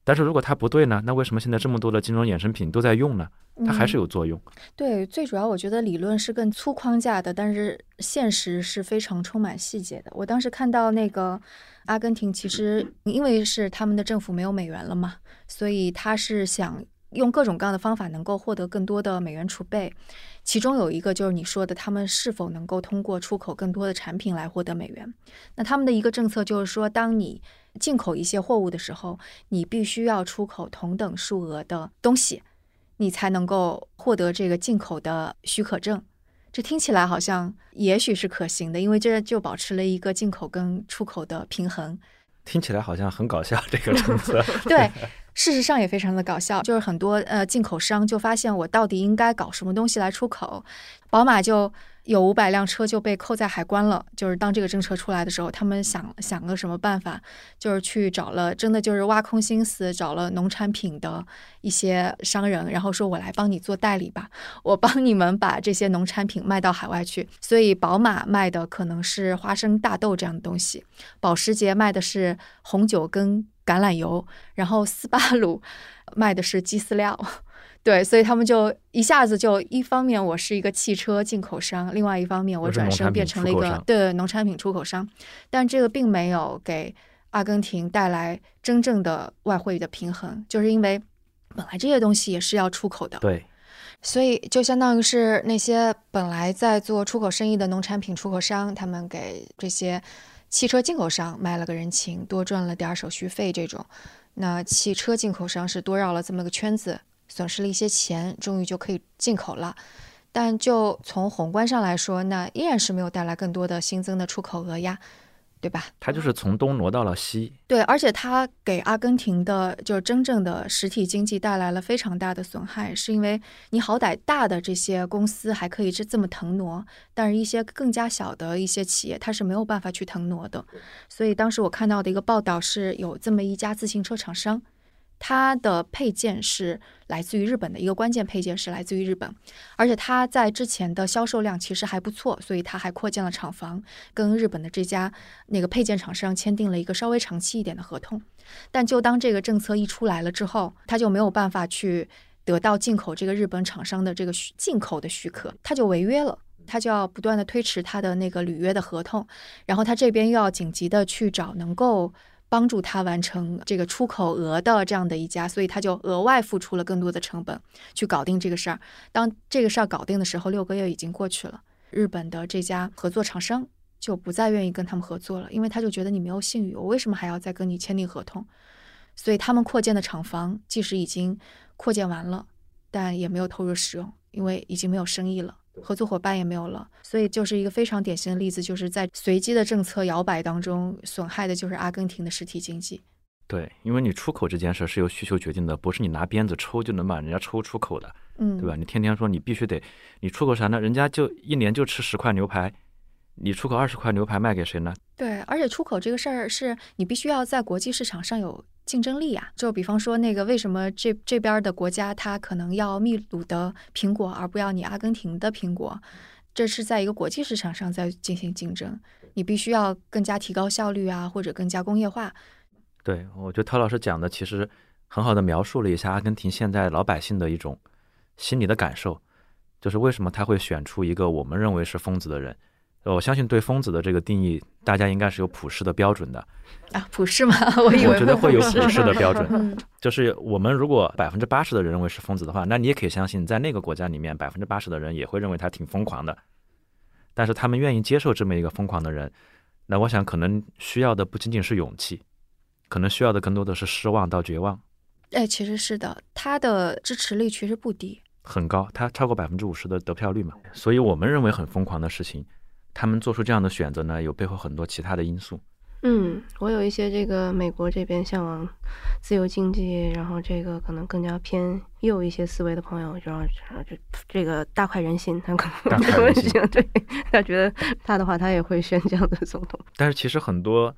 但是如果它不对呢，那为什么现在这么多的金融衍生品都在用呢？它还是嗯有作用。对，最主要我觉得理论是更粗框架的，但是现实是非常充满细节的。我当时看到那个阿根廷，其实因为是他们的政府没有美元了嘛，所以他是想用各种各样的方法能够获得更多的美元储备。其中有一个就是你说的，他们是否能够通过出口更多的产品来获得美元？那他们的一个政策就是说，当你进口一些货物的时候，你必须要出口同等数额的东西，你才能够获得这个进口的许可证。这听起来好像也许是可行的，因为这就保持了一个进口跟出口的平衡。听起来好像很搞笑，这个政策。对，事实上也非常的搞笑，就是很多呃进口商就发现我到底应该搞什么东西来出口，宝马就有五百辆车就被扣在海关了。就是当这个政策出来的时候，他们想想个什么办法，就是去找了真的就是挖空心思找了农产品的一些商人，然后说我来帮你做代理吧，我帮你们把这些农产品卖到海外去。所以宝马卖的可能是花生、大豆这样的东西，保时捷卖的是红酒跟橄榄油，然后斯巴鲁卖的是鸡饲料。对，所以他们就一下子就一方面我是一个汽车进口商，另外一方面我转身变成了一个对农产品出口商，但这个并没有给阿根廷带来真正的外汇的平衡，就是因为本来这些东西也是要出口的，对，所以就相当于是那些本来在做出口生意的农产品出口商，他们给这些汽车进口商卖了个人情，多赚了点儿手续费这种。那汽车进口商是多绕了这么个圈子，损失了一些钱，终于就可以进口了。但就从宏观上来说，那依然是没有带来更多的新增的出口额呀，对吧？它就是从东挪到了西，对，而且它给阿根廷的就是真正的实体经济带来了非常大的损害，是因为你好歹大的这些公司还可以这这么腾挪，但是一些更加小的一些企业它是没有办法去腾挪的。所以当时我看到的一个报道是有这么一家自行车厂商。它的配件是来自于日本的一个关键配件是来自于日本，而且它在之前的销售量其实还不错，所以它还扩建了厂房，跟日本的这家那个配件厂商签订了一个稍微长期一点的合同。但就当这个政策一出来了之后，他就没有办法去得到进口这个日本厂商的这个进口的许可，他就违约了。他就要不断的推迟他的那个履约的合同，然后他这边又要紧急的去找能够帮助他完成这个出口额的这样的一家，所以他就额外付出了更多的成本去搞定这个事儿。当这个事儿搞定的时候，六个月已经过去了，日本的这家合作厂商就不再愿意跟他们合作了，因为他就觉得你没有信誉，我为什么还要再跟你签订合同？所以他们扩建的厂房，即使已经扩建完了，但也没有投入使用，因为已经没有生意了。合作伙伴也没有了，所以就是一个非常典型的例子，就是在随机的政策摇摆当中，损害的就是阿根廷的实体经济。对，因为你出口这件事是由需求决定的，不是你拿鞭子抽就能把人家抽出口的，嗯，对吧？你天天说你必须得，你出口啥呢？人家就一年就吃十块牛排，你出口二十块牛排卖给谁呢？对，而且出口这个事儿是你必须要在国际市场上有竞争力啊。就比方说那个为什么这这边的国家它可能要秘鲁的苹果，而不要你阿根廷的苹果，这是在一个国际市场上在进行竞争，你必须要更加提高效率啊，或者更加工业化。对，我觉得陶老师讲的其实很好的描述了一下阿根廷现在老百姓的一种心理的感受，就是为什么他会选出一个我们认为是疯子的人。呃我相信对疯子的这个定义，大家应该是有普世的标准的。啊，普世吗？我以为我觉得会有普世的标嗯准，就是我们如果百分之八十的人认为是疯子的话，那你也可以相信，在那个国家里面，百分之八十的人也会认为他挺疯狂的。但是他们愿意接受这么一个疯狂的人，那我想可能需要的不仅仅是勇气，可能需要的更多的是失望到绝望，哎，其实是的，他的支持率其实不低。很高，他超过百分之五十的得票率嘛。所以我们认为很疯狂的事情，他们做出这样的选择呢，有背后很多其他的因素。嗯，我有一些这个美国这边向往自由经济，然后这个可能更加偏右一些思维的朋友，然后然后这这个大快人心，他可能大快人心 对他觉得他的话，他也会选这样的总统。但是其实很多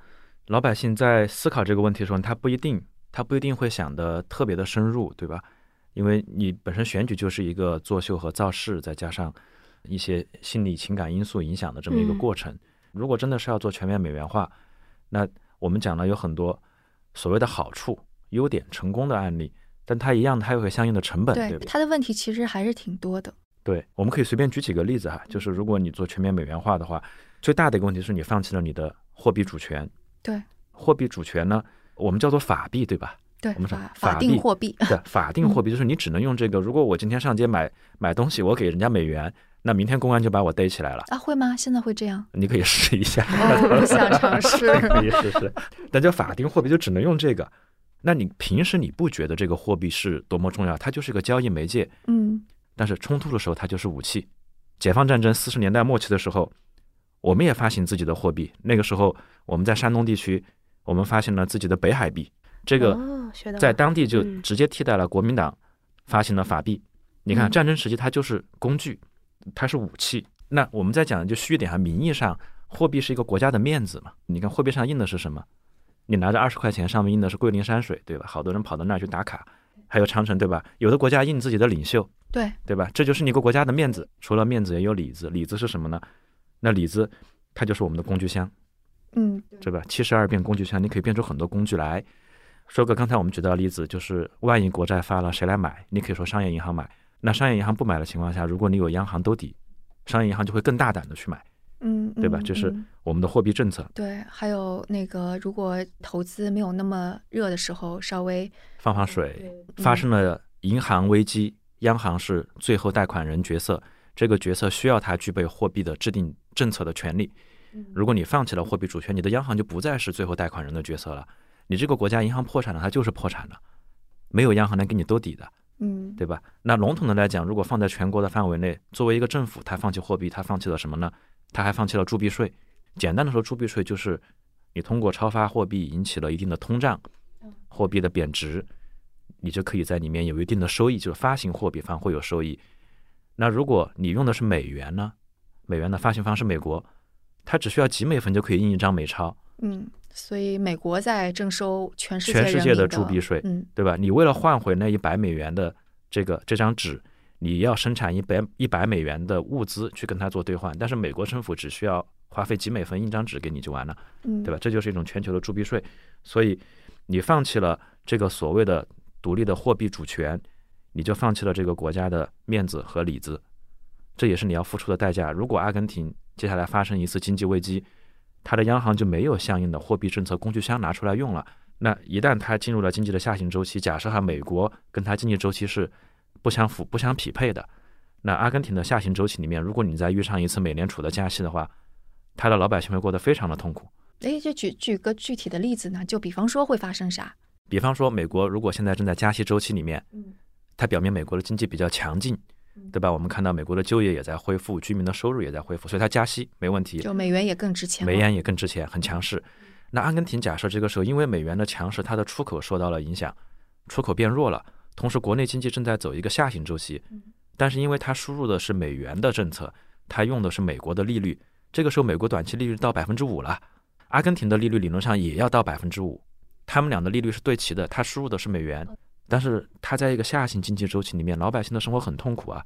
老百姓在思考这个问题的时候，他不一定，他不一定会想的特别的深入，对吧？因为你本身选举就是一个作秀和造势，再加上一些心理情感因素影响的这么一个嗯过程。如果真的是要做全面美元化，那我们讲了有很多所谓的好处、优点、成功的案例，但它一样它有个相应的成本，对对，吧？他的问题其实还是挺多的。对，我们可以随便举几个例子哈，就是如果你做全面美元化的话，最大的一个问题是你放弃了你的货币主权。对，货币主权呢，我们叫做法币，对吧？对我们说法定货币，对，法定货币就是你只能用这个。如果我今天上街买买东西，我给人家美元，那明天公安就把我逮起来了。啊，会吗？现在会这样？你可以试一下，哦，我不想尝试。可以试试。那就法定货币就只能用这个。那你平时你不觉得这个货币是多么重要？它就是个交易媒介。嗯但是冲突的时候，它就是武器。解放战争四十年代末期的时候，我们也发行自己的货币。那个时候，我们在山东地区，我们发行了自己的北海币。这个在当地就嗯直接替代了国民党发行的法币。你看，嗯战争时期它就是工具，它是武器。那我们在讲就虚点哈，名义上货币是一个国家的面子嘛。你看货币上印的是什么？你拿着二十块钱，上面印的是桂林山水，对吧？好多人跑到那儿去打卡，还有长城，对吧？有的国家印自己的领袖，对，对吧？这就是你一个国家的面子。除了面子，也有里子。里子是什么呢？那里子它就是我们的工具箱，嗯对吧？七十二变工具箱，你可以变出很多工具来。说个刚才我们举到的例子，就是万一国债发了，谁来买？你可以说商业银行买。那商业银行不买的情况下，如果你有央行兜底，商业银行就会更大胆的去买，嗯，嗯对吧这是嗯我们的货币政策。对，还有那个，如果投资没有那么热的时候，稍微放放水，发生了银行危机，央行是最后贷款人角色，这个角色需要他具备货币的制定政策的权利。如果你放弃了货币主权，你的央行就不再是最后贷款人的角色了。你这个国家银行破产了，它就是破产了，没有央行能给你兜底的，嗯对吧？那笼统的来讲，如果放在全国的范围内，作为一个政府，它放弃货币，它放弃了什么呢？它还放弃了铸币税。简单的说，铸币税就是你通过超发货币引起了一定的通胀，货币的贬值，你就可以在里面有一定的收益，就是发行货币方会有收益。那如果你用的是美元呢？美元的发行方是美国，它只需要几美分就可以印一张美钞，嗯，所以美国在征收全世界全世界的铸币税嗯对吧？你为了换回那一百美元的这个这张纸，你要生产一百一百美元的物资去跟它做兑换，但是美国政府只需要花费几美分印张纸给你就完了。嗯，对吧？这就是一种全球的铸币税，所以你放弃了这个所谓的独立的货币主权，你就放弃了这个国家的面子和里子，这也是你要付出的代价。如果阿根廷接下来发生一次经济危机，它的央行就没有相应的货币政策工具箱拿出来用了。那一旦它进入了经济的下行周期，假设哈美国跟它经济周期是不相符、不相匹配的，那阿根廷的下行周期里面，如果你再遇上一次美联储的加息的话，它的老百姓会过得非常的痛苦。哎，就举举个具体的例子呢，就比方说会发生啥？比方说，美国如果现在正在加息周期里面，嗯它表明美国的经济比较强劲，对吧？我们看到美国的就业也在恢复，居民的收入也在恢复，所以它加息没问题，就美元也更值钱。美元也更值钱，很强势。那阿根廷假设这个时候因为美元的强势，它的出口受到了影响，出口变弱了，同时国内经济正在走一个下行周期，但是因为它输入的是美元的政策，它用的是美国的利率，这个时候美国短期利率到百分之五了，阿根廷的利率理论上也要到百分之五，他们俩的利率是对齐的，它输入的是美元，但是它在一个下行经济周期里面，老百姓的生活很痛苦啊。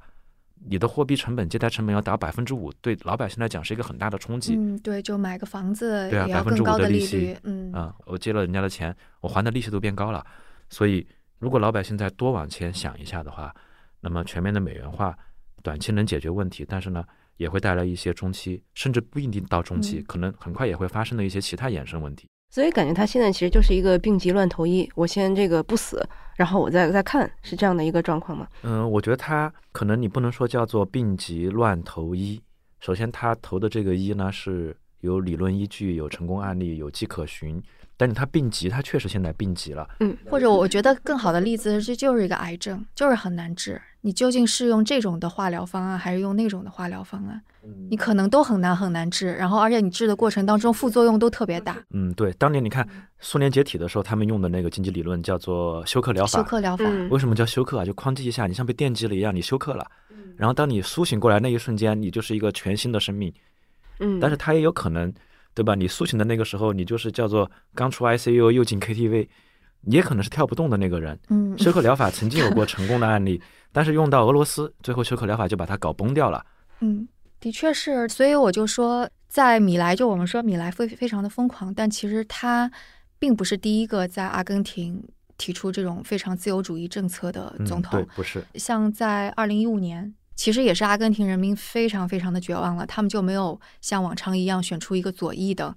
你的货币成本、借贷成本要达百分之五，对老百姓来讲是一个很大的冲击。嗯，对，就买个房子对啊也要5%更高利的利息率。嗯啊、我借了人家的钱，我还的利息都变高了。所以，如果老百姓再多往前想一下的话，那么全面的美元化，短期能解决问题，但是呢，也会带来一些中期，甚至不一定到中期，嗯可能很快也会发生的一些其他衍生问题。所以感觉他现在其实就是一个病急乱投医，我先这个不死，然后我再再看，是这样的一个状况吗？嗯，我觉得他可能你不能说叫做病急乱投医。首先，他投的这个医呢是有理论依据、有成功案例、有迹可循。但是他病急，他确实现在病急了。嗯或者我觉得更好的例子，这就是一个癌症，就是很难治。你究竟是用这种的化疗方案，还是用那种的化疗方案？你可能都很难很难治，然后而且你治的过程当中副作用都特别大。嗯，对，当年你看苏联解体的时候，他们用的那个经济理论叫做休克疗法。休克疗法，嗯为什么叫休克啊？就哐叽一下，你像被电击了一样，你休克了。然后当你苏醒过来那一瞬间，你就是一个全新的生命。嗯，但是它也有可能，对吧？你苏醒的那个时候，你就是叫做刚出 ICU 又进 KTV，你也可能是跳不动的那个人。嗯，休克疗法曾经有过成功的案例，但是用到俄罗斯，最后休克疗法就把它搞崩掉了。嗯，的确是，所以我就说，在米莱，就我们说米莱非非常的疯狂，但其实他并不是第一个在阿根廷提出这种非常自由主义政策的嗯，总统。对，不是，像在二零一五年，其实也是阿根廷人民非常非常的绝望了，他们就没有像往常一样选出一个左翼的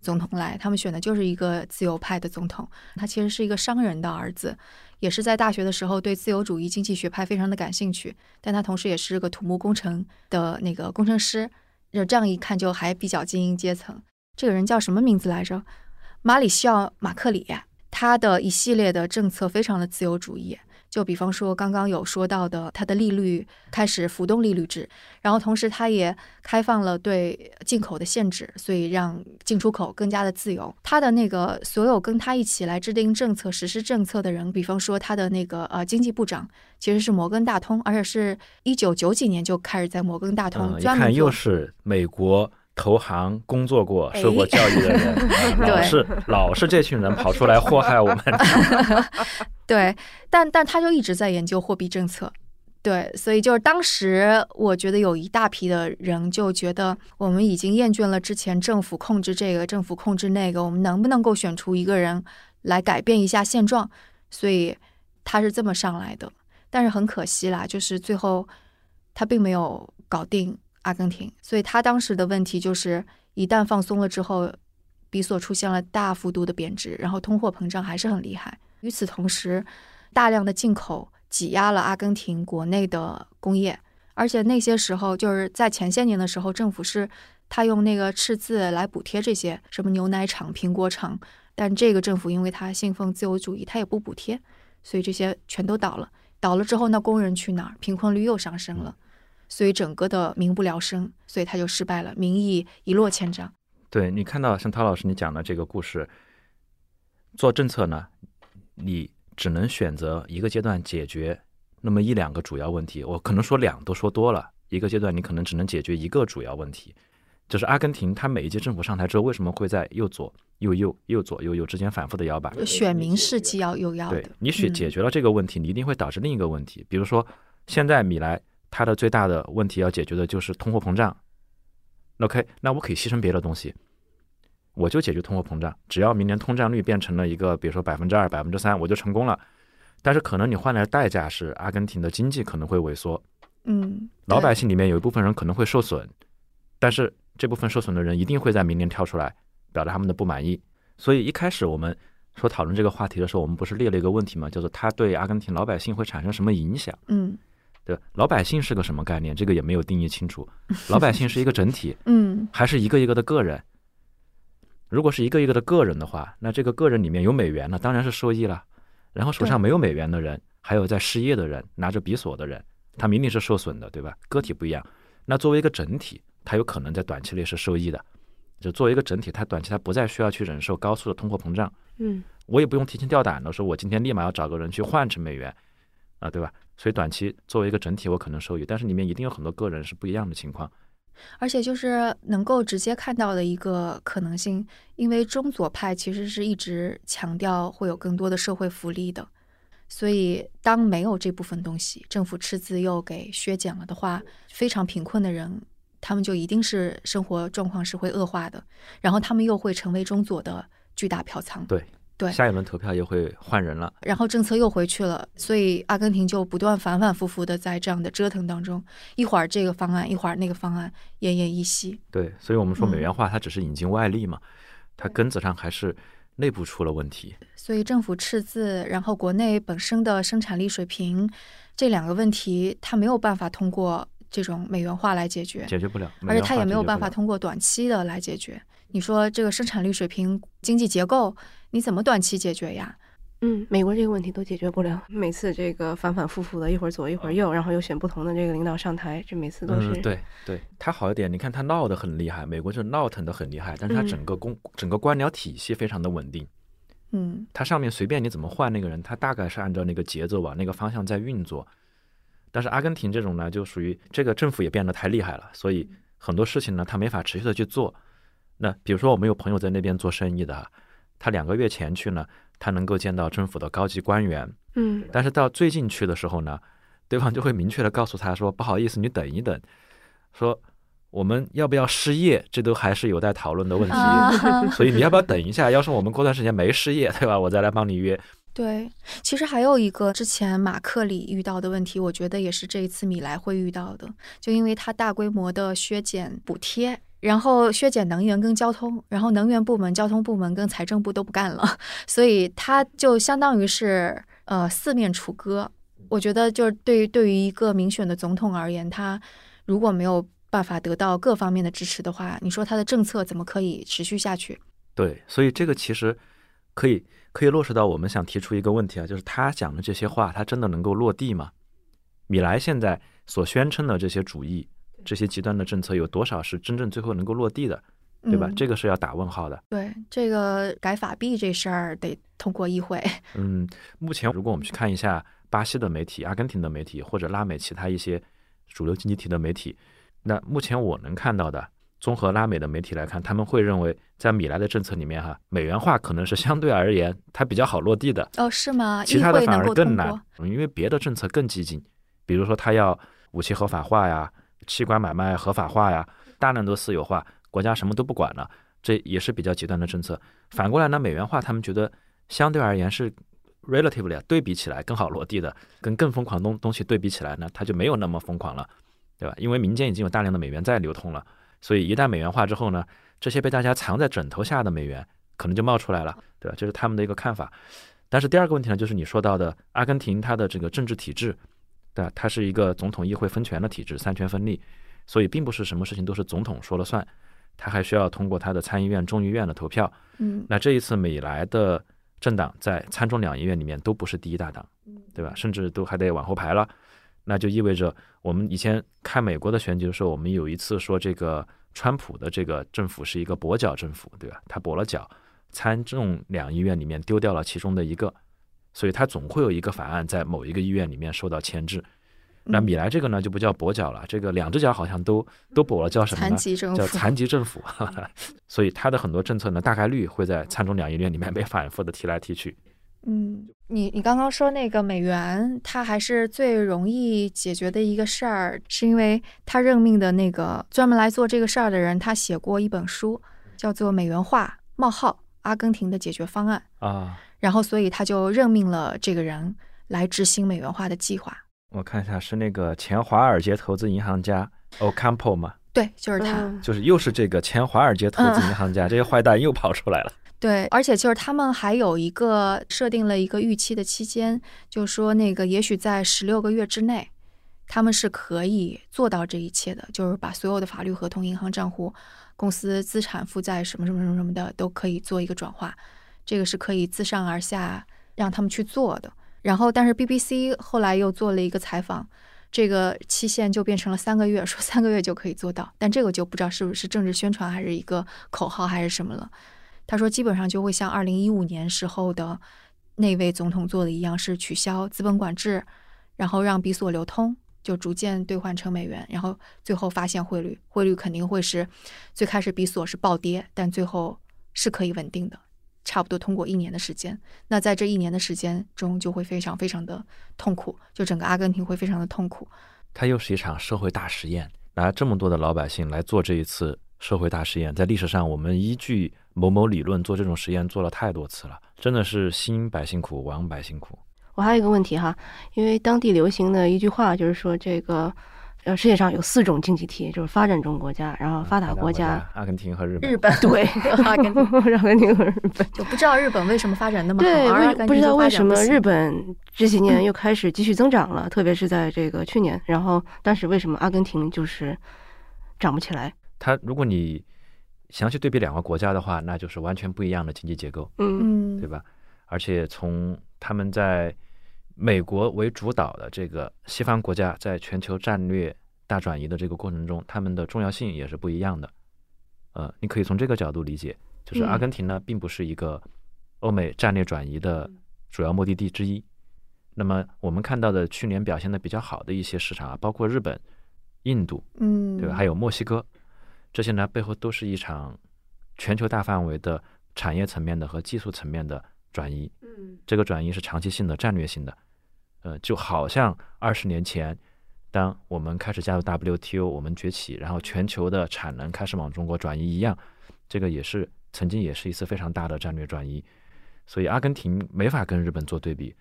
总统来，他们选的就是一个自由派的总统。他其实是一个商人的儿子，也是在大学的时候对自由主义经济学派非常的感兴趣，但他同时也是个土木工程的那个工程师。就这样一看就还比较精英阶层。这个人叫什么名字来着？马里西奥·马克里。他的一系列的政策非常的自由主义。就比方说，刚刚有说到的，它的利率开始浮动利率制，然后同时它也开放了对进口的限制，所以让进出口更加的自由。它的那个所有跟他一起来制定政策、实施政策的人，比方说他的那个呃经济部长其实是摩根大通，而且是一九九几年就开始在摩根大通专门做。又是美国。投行工作过、受过教育的人，老是老是这群人跑出来祸害我们。对，但但他就一直在研究货币政策。对，所以就是当时我觉得有一大批的人就觉得，我们已经厌倦了之前政府控制这个、政府控制那个，我们能不能够选出一个人来改变一下现状？所以他是这么上来的。但是很可惜啦，就是最后他并没有搞定。阿根廷，所以他当时的问题就是，一旦放松了之后，比索出现了大幅度的贬值，然后通货膨胀还是很厉害。与此同时，大量的进口挤压了阿根廷国内的工业，而且那些时候就是在前些年的时候，政府是他用那个赤字来补贴这些什么牛奶厂、苹果厂，但这个政府因为他信奉自由主义，他也不补贴，所以这些全都倒了。倒了之后，那工人去哪儿？贫困率又上升了。所以整个的民不聊生，所以他就失败了，民意一落千丈。对你看到像陶老师你讲的这个故事，做政策呢，你只能选择一个阶段解决那么一两个主要问题。我可能说两都说多了，一个阶段你可能只能解决一个主要问题。就是阿根廷，他每一届政府上台之后，为什么会在右左右右右左右右之间反复的摇摆？选民是既要又要的。对你选解决了这个问题，你一定会导致另一个问题。比如说现在米莱。它的最大的问题要解决的就是通货膨胀。OK，那我可以牺牲别的东西，我就解决通货膨胀。只要明年通胀率变成了一个，比如说百分之二、百分之三，我就成功了。但是可能你换来的代价是阿根廷的经济可能会萎缩，嗯，老百姓里面有一部分人可能会受损，但是这部分受损的人一定会在明年跳出来表达他们的不满意。所以一开始我们说讨论这个话题的时候，我们不是列了一个问题吗？叫做它对阿根廷老百姓会产生什么影响？嗯。对，老百姓是个什么概念？这个也没有定义清楚。老百姓是一个整体，嗯，还是一个一个的个人？如果是一个一个的个人的话，那这个个人里面有美元的，当然是受益了。然后手上没有美元的人，还有在失业的人，拿着比索的人，他明明是受损的，对吧？个体不一样。那作为一个整体，他有可能在短期内是受益的。就作为一个整体，他短期他不再需要去忍受高速的通货膨胀。嗯，我也不用提心吊胆的说，我今天立马要找个人去换成美元，啊，对吧？所以短期作为一个整体，我可能受益，但是里面一定有很多个人是不一样的情况。而且就是能够直接看到的一个可能性，因为中左派其实是一直强调会有更多的社会福利的，所以当没有这部分东西，政府赤字又给削减了的话，非常贫困的人，他们就一定是生活状况是会恶化的，然后他们又会成为中左的巨大票仓。对。对，下一轮投票又会换人了，然后政策又回去了，所以阿根廷就不断反反复复的在这样的折腾当中，一会儿这个方案，一会儿那个方案，奄奄一息。对，所以我们说美元化它只是引进外力嘛，它根子上还是内部出了问题。所以政府赤字，然后国内本身的生产力水平这两个问题，它没有办法通过这种美元化来解决，解决不了，而且它也没有办法通过短期的来解决。你说这个生产力水平、经济结构。你怎么短期解决呀？嗯，美国这个问题都解决不了。每次这个反反复复的，一会儿左一会儿右，然后又选不同的这个领导上台，这每次都是。对对，他好一点，你看他闹得很厉害，美国就闹腾得很厉害，但是他整个公整个官僚体系非常的稳定。嗯，他上面随便你怎么换那个人，他大概是按照那个节奏往那个方向在运作。但是阿根廷这种呢，就属于这个政府也变得太厉害了，所以很多事情呢，他没法持续的去做。那比如说，我们有朋友在那边做生意的。他两个月前去呢，他能够见到政府的高级官员，嗯，但是到最近去的时候呢，对方就会明确的告诉他说：“不好意思，你等一等，说我们要不要失业，这都还是有待讨论的问题，所以你要不要等一下？要是我们过段时间没失业，对吧？我再来帮你约。”对，其实还有一个之前马克里遇到的问题，我觉得也是这一次米莱会遇到的，就因为他大规模的削减补贴。然后削减能源跟交通，然后能源部门、交通部门跟财政部都不干了，所以他就相当于是呃四面楚歌。我觉得就是对于对于一个民选的总统而言，他如果没有办法得到各方面的支持的话，你说他的政策怎么可以持续下去？对，所以这个其实可以可以落实到我们想提出一个问题啊，就是他讲的这些话，他真的能够落地吗？米莱现在所宣称的这些主义、这些极端的政策，有多少是真正最后能够落地的，对吧？嗯这个是要打问号的。对这个改法币这事儿得通过议会。嗯，目前如果我们去看一下巴西的媒体、阿根廷的媒体或者拉美其他一些主流经济体的媒体，那目前我能看到的，综合拉美的媒体来看，他们会认为在米莱的政策里面哈，美元化可能是相对而言它比较好落地的，哦，是吗？其他的反而更难因为别的政策更激进，比如说他要武器合法化呀、器官买卖合法化呀、大量的私有化，国家什么都不管了，这也是比较极端的政策。反过来呢，美元化他们觉得相对而言是 relatively 对比起来更好落地的，跟更疯狂东东西对比起来呢，它就没有那么疯狂了，对吧？因为民间已经有大量的美元在流通了，所以一旦美元化之后呢，这些被大家藏在枕头下的美元可能就冒出来了，对吧？这是他们的一个看法。但是第二个问题呢，就是你说到的阿根廷它的这个政治体制，对吧？它是一个总统议会分权的体制，三权分立，所以并不是什么事情都是总统说了算，他还需要通过他的参议院、众议院的投票。嗯那这一次美来的政党在参众两议院里面都不是第一大党，对吧？甚至都还得往后排了。那就意味着我们以前看美国的选举的时候，我们有一次说这个川普的这个政府是一个跛脚政府，对吧？他跛了脚，参众两议院里面丢掉了其中的一个，所以他总会有一个法案在某一个医院里面受到牵制。那嗯米莱这个呢就不叫跛脚了，这个两只脚好像都都跛了，叫什么呢？残疾政府叫残疾政府，所以他的很多政策呢，大概率会在参众两议院里面被反复的提来提去。嗯，你你刚刚说那个美元，它还是最容易解决的一个事儿，是因为他任命的那个专门来做这个事儿的人，他写过一本书，叫做《美元化：冒号阿根廷的解决方案》，啊，然后所以他就任命了这个人来执行美元化的计划。我看一下，是那个前华尔街投资银行家 Ocampo 吗？对，就是他。嗯就是又是这个前华尔街投资银行家，这些坏蛋又跑出来了。对，而且就是他们还有一个设定了一个预期的期间，就是说那个也许在十六个月之内，他们是可以做到这一切的，就是把所有的法律合同、银行账户、公司资产负债什么什么什么什么的都可以做一个转化，这个是可以自上而下让他们去做的。然后，但是 BBC 后来又做了一个采访，这个期限就变成了三个月，说三个月就可以做到，但这个就不知道是不是政治宣传还是一个口号还是什么了。他说，基本上就会像二零一五年时候的那位总统做的一样，是取消资本管制，然后让比索流通，就逐渐兑换成美元，然后最后发现汇率，汇率肯定会是最开始比索是暴跌，但最后是可以稳定的，差不多通过一年的时间。那在这一年的时间中，就会非常非常的痛苦，就整个阿根廷会非常的痛苦。它又是一场社会大实验，拿这么多的老百姓来做这一次社会大实验，在历史上我们依据某某理论做这种实验做了太多次了，真的是兴百姓苦，亡百姓苦。我还有一个问题哈，因为当地流行的一句话就是说，这个呃世界上有四种经济体，就是发展中国家，然后发达国家，阿根廷和日本。日本对，阿根廷阿根廷和日本。就不知道日本为什么发展那么好，对，而阿根为不知道为什么日本这几年又开始继续增长了，特别是在这个去年。然后，但是为什么阿根廷就是涨不起来？它如果你详细对比两个国家的话，那就是完全不一样的经济结构，嗯嗯，对吧？而且从他们在美国为主导的这个西方国家在全球战略大转移的这个过程中，他们的重要性也是不一样的。呃，你可以从这个角度理解，就是嗯阿根廷呢，并不是一个欧美战略转移的主要目的地之一。那么我们看到的去年表现的比较好的一些市场啊，包括日本、印度，嗯，对吧？还有墨西哥，这些呢背后都是一场全球大范围的产业层面的和技术层面的转移。嗯这个转移是长期性的、战略性的。呃，就好像二十年前，当我们开始加入 WTO，我们崛起，然后全球的产能开始往中国转移一样，这个也是曾经也是一次非常大的战略转移。所以阿根廷没法跟日本做对比，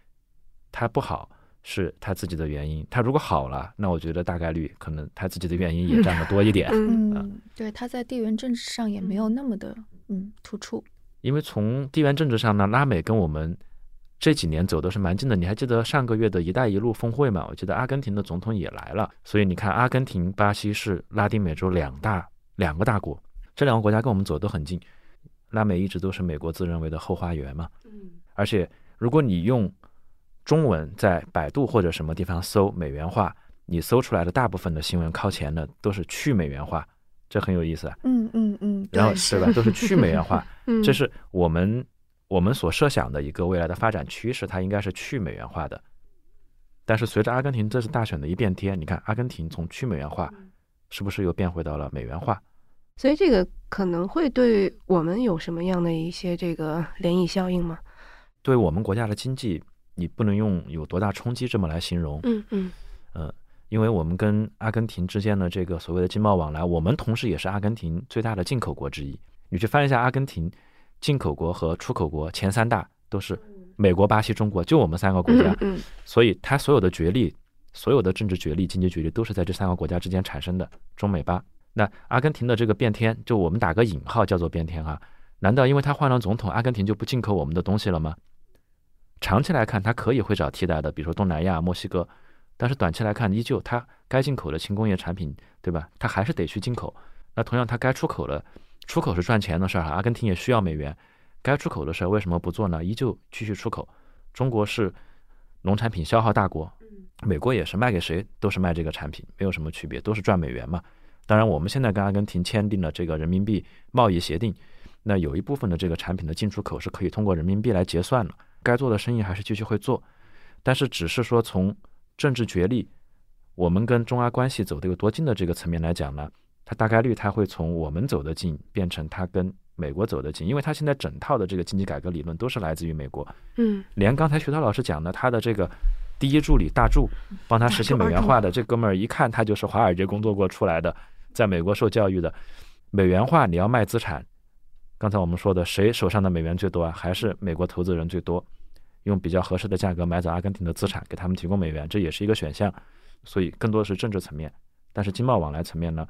它不好是他自己的原因。它如果好了，那我觉得大概率可能它自己的原因也占的多一点。嗯嗯，对，它在地缘政治上也没有那么的嗯突出。因为从地缘政治上呢，拉美跟我们这几年走的是蛮近的。你还记得上个月的一带一路峰会吗？我记得阿根廷的总统也来了。所以你看，阿根廷、巴西是拉丁美洲两大两个大国，这两个国家跟我们走得很近。拉美一直都是美国自认为的后花园嘛。嗯而且如果你用中文在百度或者什么地方搜美元化，你搜出来的大部分的新闻靠前的都是去美元化，这很有意思啊。嗯嗯嗯，然后对对吧，都是去美元化。嗯，这是我们我们所设想的一个未来的发展趋势，它应该是去美元化的。但是随着阿根廷这次大选的一变天，你看阿根廷从去美元化是不是又变回到了美元化？所以这个可能会对我们有什么样的一些这个涟漪效应吗？对我们国家的经济，你不能用有多大冲击这么来形容，嗯嗯呃，因为我们跟阿根廷之间的这个所谓的经贸往来，我们同时也是阿根廷最大的进口国之一。你去翻一下阿根廷进口国和出口国前三大都是美国、巴西、中国，就我们三个国家。所以它所有的角力、所有的政治角力、经济角力都是在这三个国家之间产生的，中美巴。那阿根廷的这个变天，就我们打个引号叫做变天啊，难道因为他换了总统，阿根廷就不进口我们的东西了吗？长期来看，它可以会找替代的，比如说东南亚、墨西哥，但是短期来看，依旧它该进口的轻工业产品，对吧？它还是得去进口。那同样，它该出口的，出口是赚钱的事儿啊，阿根廷也需要美元，该出口的事儿为什么不做呢？依旧继续出口。中国是农产品消耗大国，美国也是卖给谁都是卖这个产品，没有什么区别，都是赚美元嘛。当然，我们现在跟阿根廷签订了这个人民币贸易协定，那有一部分的这个产品的进出口是可以通过人民币来结算的，该做的生意还是继续会做，但是只是说从政治角力，我们跟中阿关系走得有多近的这个层面来讲呢，它大概率它会从我们走得近变成它跟美国走得近，因为它现在整套的这个经济改革理论都是来自于美国，嗯连刚才徐涛老师讲的，他的这个第一助理大柱帮他实现美元化的这哥们儿，一看他就是华尔街工作过出来的，在美国受教育的。美元化你要卖资产，刚才我们说的，谁手上的美元最多啊？还是美国投资人最多，用比较合适的价格买走阿根廷的资产，给他们提供美元，这也是一个选项。所以更多的是政治层面，但是经贸往来层面呢，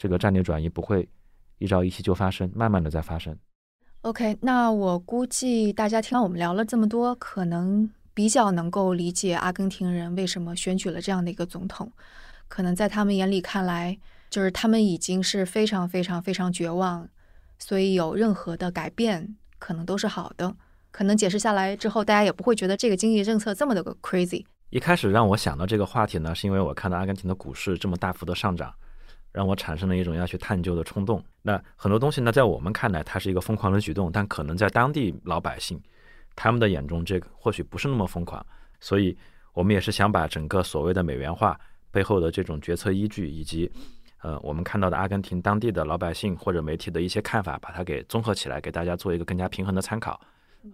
这个战略转移不会一朝一夕就发生，慢慢的在发生。OK，那我估计大家听到我们聊了这么多，可能比较能够理解阿根廷人为什么选举了这样的一个总统。可能在他们眼里看来，就是他们已经是非常非常非常绝望，所以有任何的改变可能都是好的。可能解释下来之后，大家也不会觉得这个经济政策这么的个 crazy。一开始让我想到这个话题呢，是因为我看到阿根廷的股市这么大幅的上涨，让我产生了一种要去探究的冲动。那很多东西呢，在我们看来它是一个疯狂的举动，但可能在当地老百姓他们的眼中，这个或许不是那么疯狂。所以我们也是想把整个所谓的美元化背后的这种决策依据，以及呃我们看到的阿根廷当地的老百姓或者媒体的一些看法，把它给综合起来，给大家做一个更加平衡的参考。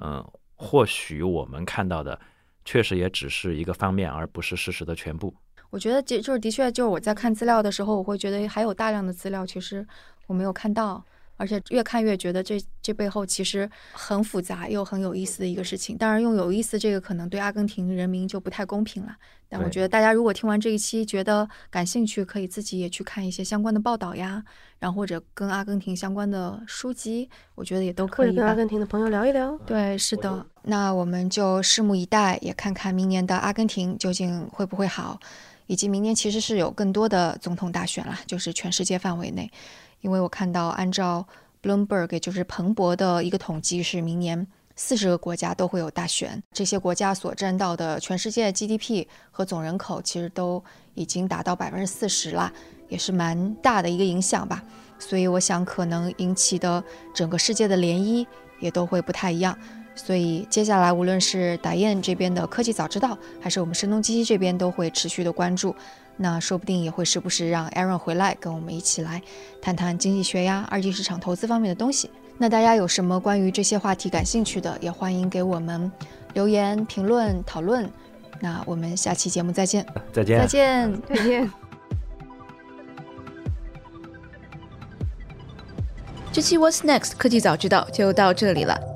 嗯、或许我们看到的确实也只是一个方面，而不是事实的全部。我觉得这就是的确，就是我在看资料的时候，我会觉得还有大量的资料其实我没有看到，而且越看越觉得这这背后其实很复杂又很有意思的一个事情。当然，用有意思这个可能对阿根廷人民就不太公平了。但我觉得大家如果听完这一期觉得感兴趣，可以自己也去看一些相关的报道呀，然后或者跟阿根廷相关的书籍，我觉得也都可以跟。阿根廷的朋友聊一聊。对，是的，那我们就拭目以待，也看看明年的阿根廷究竟会不会好，以及明年其实是有更多的总统大选啦，就是全世界范围内，因为我看到按照 Bloomberg 也就是彭博的一个统计，是明年四十个国家都会有大选，这些国家所占到的全世界 GDP 和总人口其实都已经达到百分之四十啦，也是蛮大的一个影响吧。所以我想可能引起的整个世界的涟漪也都会不太一样。所以接下来无论是达燕这边的科技早知道，还是我们声东击西这边都会持续的关注。那说不定也会时不时让 Aaron 回来跟我们一起来谈谈经济学呀、二级市场投资方面的东西。那大家有什么关于这些话题感兴趣的，也欢迎给我们留言、评论、讨论。那我们下期节目再见，再见。再见。再见。这期 What's Next 科技早知道就到这里了。